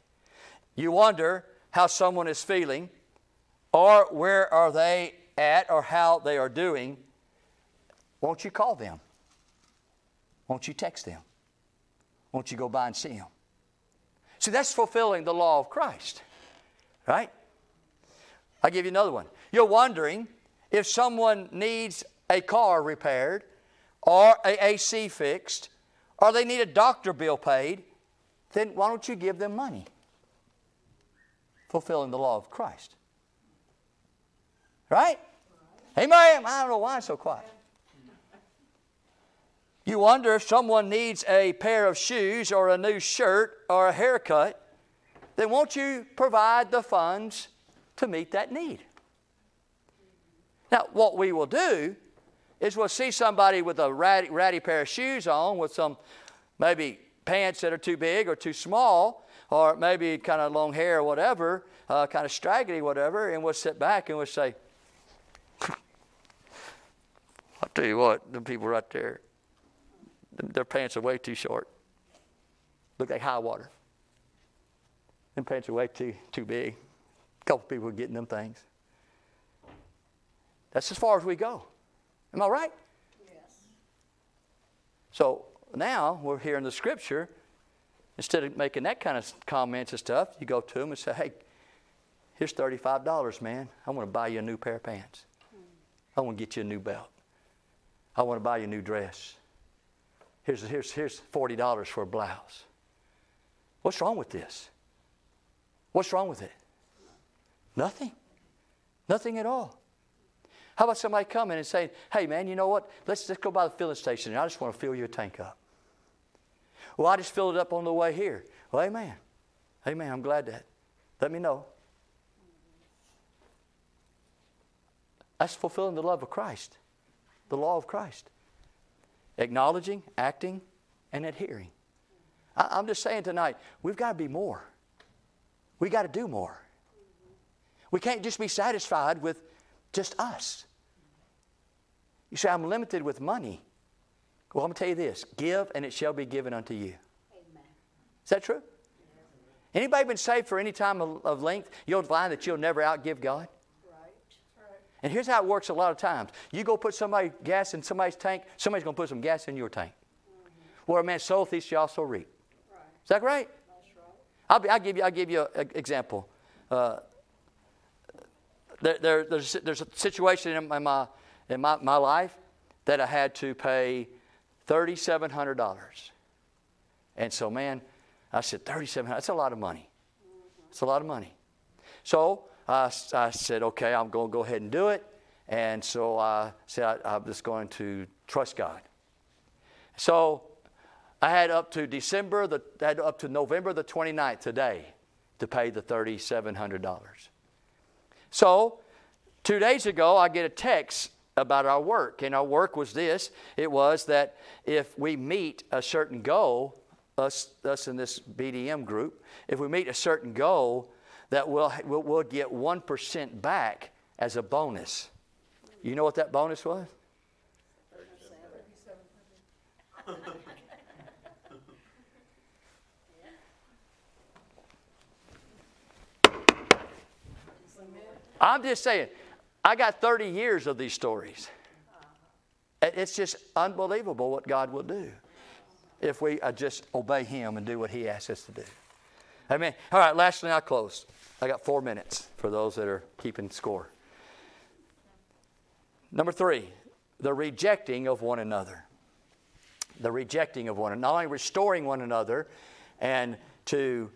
You wonder how someone is feeling or where are they at or how they are doing, won't you call them? Won't you text them? Won't you go by and see them? See, that's fulfilling the law of Christ, right? I'll give you another one. You're wondering if someone needs a car repaired or a AC fixed or they need a doctor bill paid, then why don't you give them money? Fulfilling the law of Christ. Right? Amen. I don't know why it's so quiet. You wonder if someone needs a pair of shoes or a new shirt or a haircut, then won't you provide the funds to meet that need? Now, what we will do is we'll see somebody with a ratty, ratty pair of shoes on with some maybe pants that are too big or too small, or maybe kind of long hair or whatever, uh, kind of straggly, whatever, and we'll sit back and we'll say, I'll tell you what, the people right there, their pants are way too short. Look like high water. Them pants are way too, too big. A couple people are getting them things. That's as far as we go. Am I right? Yes. So now we're here in the scripture. Instead of making that kind of comments and stuff, you go to them and say, hey, here's $35, man. I want to buy you a new pair of pants. I want to get you a new belt. I want to buy you a new dress. Here's, here's, here's $40 for a blouse. What's wrong with this? What's wrong with it? Nothing. Nothing at all. How about somebody coming and saying, hey, man, you know what? Let's just go by the filling station and I just want to fill your tank up. Well, I just filled it up on the way here. Well, amen. Amen. I'm glad that. Let me know. That's fulfilling the love of Christ, the law of Christ. Acknowledging, acting, and adhering. I, am just saying tonight, we've got to be more. We got to do more. We can't just be satisfied with just us. You say, I'm limited with money. Well, I'm going to tell you this give, and it shall be given unto you. Amen. Is that true? Anybody been saved for any time of, of length? You'll find that you'll never outgive God. Right. And here's how it works a lot of times. You go put somebody gas in somebody's tank, somebody's going to put some gas in your tank. Mm-hmm. Where a man soweth, he shall also reap. Right. Is that right? That's right. I'll, be, I'll give you, I'll give you an example. Uh, there, there, there's, there's a situation in my, in my, my life that I had to pay $3,700. And so, man, I said, 3700 that's a lot of money. It's a lot of money. So I, I said, okay, I'm going to go ahead and do it. And so I said, I, I'm just going to trust God. So I had up to December, the, had up to November the 29th today to pay the $3,700. So two days ago, I get a text about our work. And our work was this it was that if we meet a certain goal, us, us in this BDM group, if we meet a certain goal, that we'll, we'll, we'll get 1% back as a bonus. You know what that bonus was? I'm just saying, I got 30 years of these stories. It's just unbelievable what God will do if we uh, just obey Him and do what He asks us to do. Amen. All right, lastly, I'll close. I got four minutes for those that are keeping score. Number three, the rejecting of one another. The rejecting of one another. Not only restoring one another and to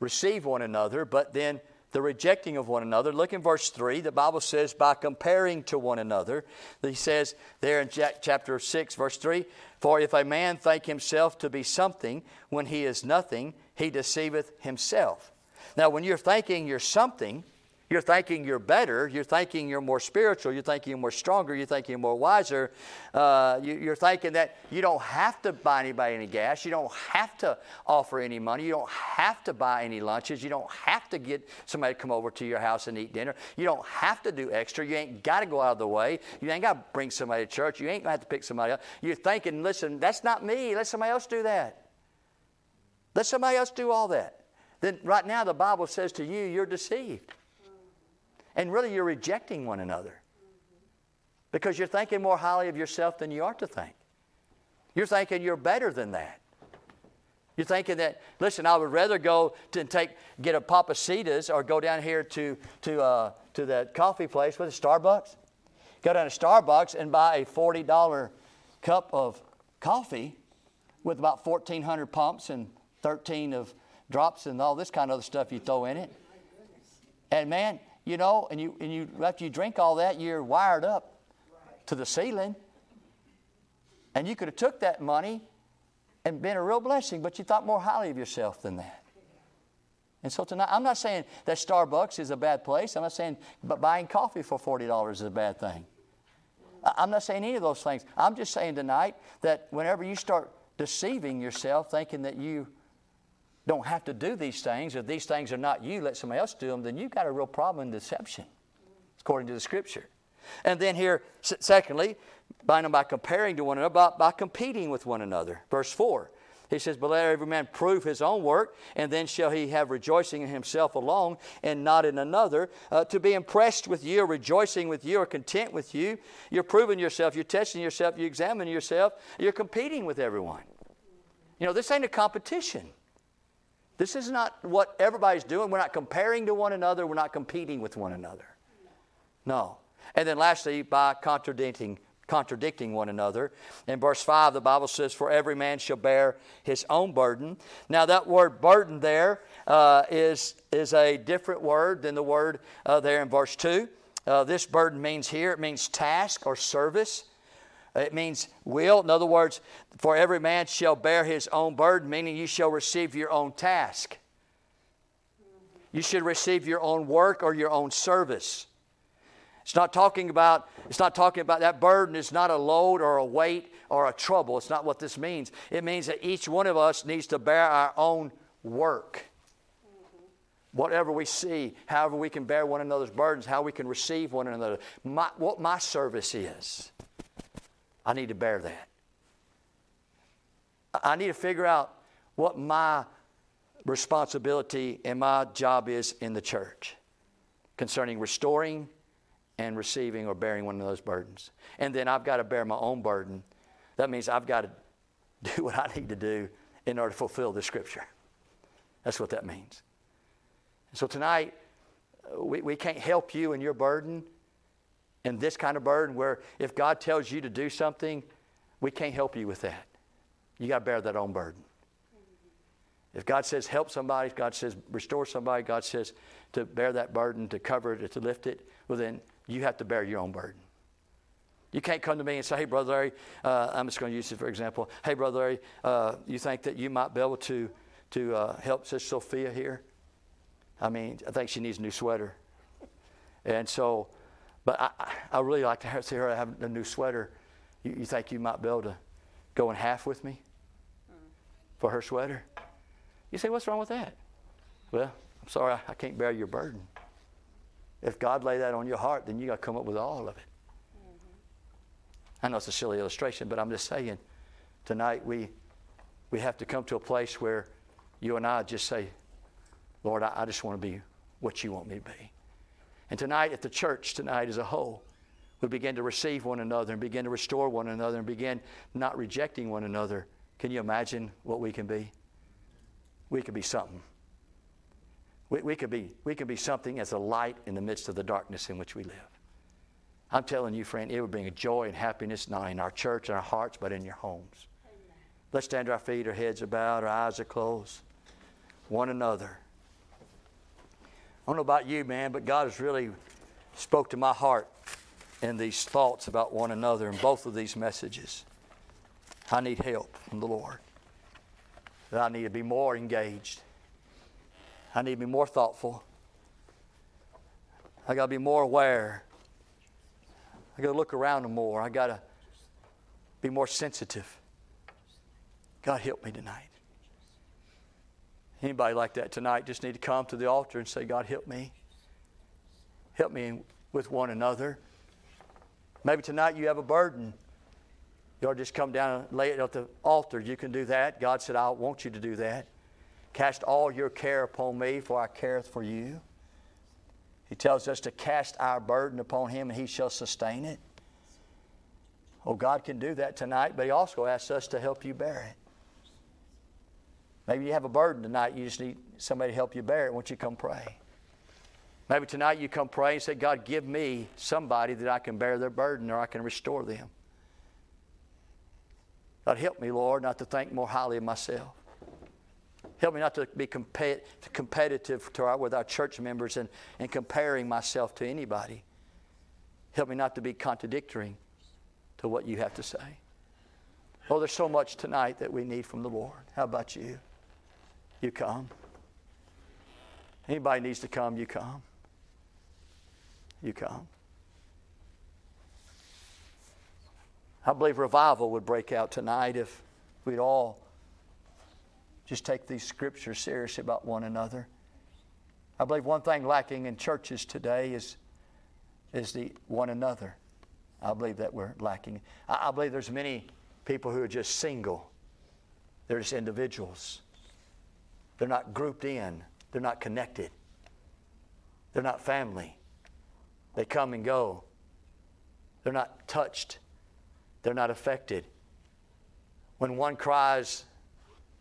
receive one another, but then the rejecting of one another. Look in verse 3. The Bible says, by comparing to one another. He says there in chapter 6, verse 3 For if a man think himself to be something when he is nothing, he deceiveth himself. Now, when you're thinking you're something, you're thinking you're better. You're thinking you're more spiritual. You're thinking you're more stronger. You're thinking you're more wiser. Uh, you, are thinking that you don't have to buy anybody any gas. You don't have to offer any money. You don't have to buy any lunches. You don't have to get somebody to come over to your house and eat dinner. You don't have to do extra. You ain't got to go out of the way. You ain't got to bring somebody to church. You ain't going to have to pick somebody up. You're thinking, listen, that's not me. Let somebody else do that. Let somebody else do all that. Then right now the Bible says to you, you're deceived. And really, you're rejecting one another because you're thinking more highly of yourself than you ought to think. You're thinking you're better than that. You're thinking that, listen, I would rather go to take, get a Papacitas or go down here to, to, uh, to that coffee place with a Starbucks. Go down to Starbucks and buy a $40 cup of coffee with about 1,400 pumps and 13 of drops and all this kind of other stuff you throw in it. And man, you know, and you, and you after you drink all that, you're wired up to the ceiling. And you could have took that money and been a real blessing, but you thought more highly of yourself than that. And so tonight, I'm not saying that Starbucks is a bad place. I'm not saying but buying coffee for $40 is a bad thing. I'm not saying any of those things. I'm just saying tonight that whenever you start deceiving yourself, thinking that you don't have to do these things, or these things are not you, let somebody else do them, then you've got a real problem in deception, according to the scripture. And then here, secondly, by, by comparing to one another, by, by competing with one another. Verse 4. He says, But let every man prove his own work, and then shall he have rejoicing in himself alone and not in another. Uh, to be impressed with you, rejoicing with you, or content with you, you're proving yourself, you're testing yourself, you examine yourself, you're competing with everyone. You know, this ain't a competition. This is not what everybody's doing. We're not comparing to one another, we're not competing with one another. No. And then lastly, by contradicting contradicting one another. In verse 5, the Bible says, For every man shall bear his own burden. Now, that word burden there uh, is is, a different word than the word uh, there in verse 2. Uh, this burden means here, it means task or service. It means will. In other words, for every man shall bear his own burden, meaning you shall receive your own task. You should receive your own work or your own service. It's not talking about, it's not talking about that burden is not a load or a weight or a trouble. It's not what this means. It means that each one of us needs to bear our own work. Whatever we see, however we can bear one another's burdens, how we can receive one another. My, what my service is, I need to bear that. I need to figure out what my responsibility and my job is in the church concerning restoring and receiving or bearing one of those burdens. And then I've got to bear my own burden. That means I've got to do what I need to do in order to fulfill the scripture. That's what that means. So tonight, uh, we, we can't help you in your burden, in this kind of burden where if God tells you to do something, we can't help you with that. You got to bear that own burden. If God says help somebody, God says restore somebody, God says to bear that burden, to cover it, to lift it, well, then you have to bear your own burden. You can't come to me and say, hey, Brother Larry, uh, I'm just going to use it for example. Hey, Brother Larry, uh, you think that you might be able to, to uh, help Sister Sophia here? I mean, I think she needs a new sweater. And so, but I, I really like to see her have a new sweater. You, you think you might be able to go in half with me for her sweater? You say, what's wrong with that? Well, I'm sorry, I, I can't bear your burden. If God lay that on your heart, then you got to come up with all of it. Mm-hmm. I know it's a silly illustration, but I'm just saying tonight we, we have to come to a place where you and I just say, Lord, I, I just want to be what you want me to be. And tonight, at the church, tonight as a whole, we begin to receive one another and begin to restore one another and begin not rejecting one another. Can you imagine what we can be? We could be something. We, we, could be, we could be something as a light in the midst of the darkness in which we live. I'm telling you, friend, it would bring a joy and happiness not in our church and our hearts, but in your homes. Amen. Let's stand to our feet, our heads are bowed, our eyes are closed. One another. I don't know about you, man, but God has really spoke to my heart in these thoughts about one another in both of these messages. I need help from the Lord. That I need to be more engaged I need to be more thoughtful. I got to be more aware. I got to look around more. I got to be more sensitive. God help me tonight. Anybody like that tonight just need to come to the altar and say, God help me. Help me with one another. Maybe tonight you have a burden. You ought to just come down and lay it at the altar. You can do that. God said, I want you to do that. Cast all your care upon me, for I careth for you. He tells us to cast our burden upon him, and he shall sustain it. Oh, God can do that tonight, but he also asks us to help you bear it. Maybe you have a burden tonight, you just need somebody to help you bear it. Won't you come pray? Maybe tonight you come pray and say, God, give me somebody that I can bear their burden or I can restore them. God, help me, Lord, not to think more highly of myself. Help me not to be compet- competitive to our, with our church members and, and comparing myself to anybody. Help me not to be contradictory to what you have to say. Oh, there's so much tonight that we need from the Lord. How about you? You come. Anybody needs to come, you come. You come. I believe revival would break out tonight if we'd all just take these scriptures seriously about one another. I believe one thing lacking in churches today is, is the one another. I believe that we're lacking. I, I believe there's many people who are just single. They're just individuals. They're not grouped in. They're not connected. They're not family. They come and go. They're not touched. They're not affected. When one cries,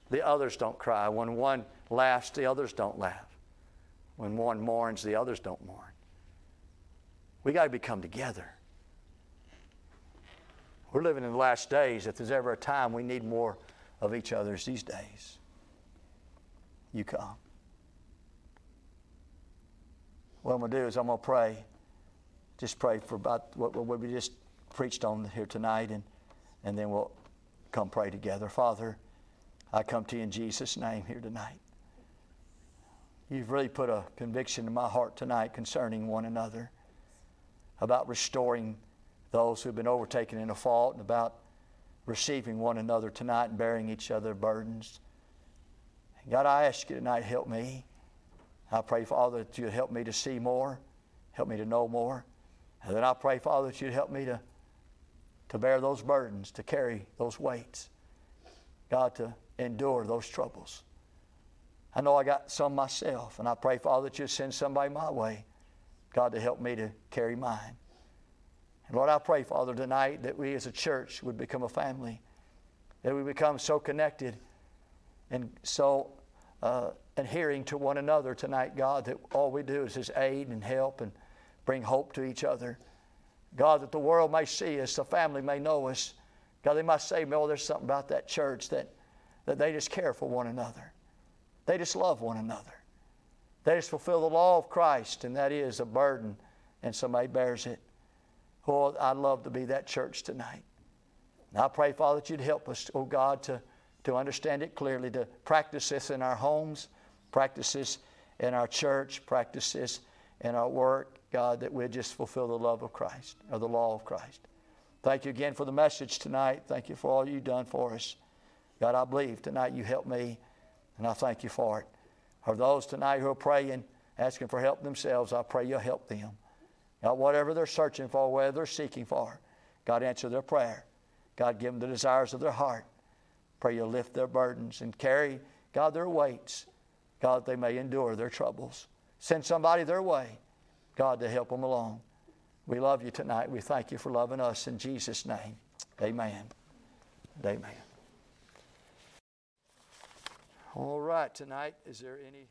the others don't cry. When one laughs, the others don't laugh. When one mourns, the others don't mourn. We got to become together. We're living in the last days. If there's ever a time we need more of each other's these days, you come. What I'm going to do is I'm going to pray. Just pray for about what, what we just preached on here tonight, and, and then we'll come pray together. Father, I come to you in Jesus' name here tonight. You've really put a conviction in my heart tonight concerning one another, about restoring those who've been overtaken in a fault, and about receiving one another tonight and bearing each other burdens. God, I ask you tonight, help me. I pray, Father, that you'd help me to see more, help me to know more. And then I pray, Father, that you'd help me to, to bear those burdens, to carry those weights. God, to endure those troubles. I know I got some myself, and I pray, Father, that you send somebody my way, God, to help me to carry mine. And Lord, I pray, Father, tonight that we as a church would become a family, that we become so connected and so uh, adhering to one another tonight, God, that all we do is just aid and help and bring hope to each other. God, that the world may see us, the family may know us. God, they might say, oh, there's something about that church that, that they just care for one another. They just love one another. They just fulfill the law of Christ, and that is a burden, and somebody bears it. Oh, I'd love to be that church tonight. And I pray, Father, that you'd help us, oh God, to, to understand it clearly, to practice this in our homes, practice this in our church, practice this in our work, God, that we'd just fulfill the love of Christ, or the law of Christ. Thank you again for the message tonight. Thank you for all you've done for us. God, I believe tonight you helped me, and I thank you for it. For those tonight who are praying, asking for help themselves, I pray you'll help them. God, whatever they're searching for, whatever they're seeking for, God, answer their prayer. God, give them the desires of their heart. Pray you'll lift their burdens and carry, God, their weights. God, they may endure their troubles. Send somebody their way, God, to help them along. We love you tonight. We thank you for loving us in Jesus' name. Amen. Amen. All right, tonight, is there any.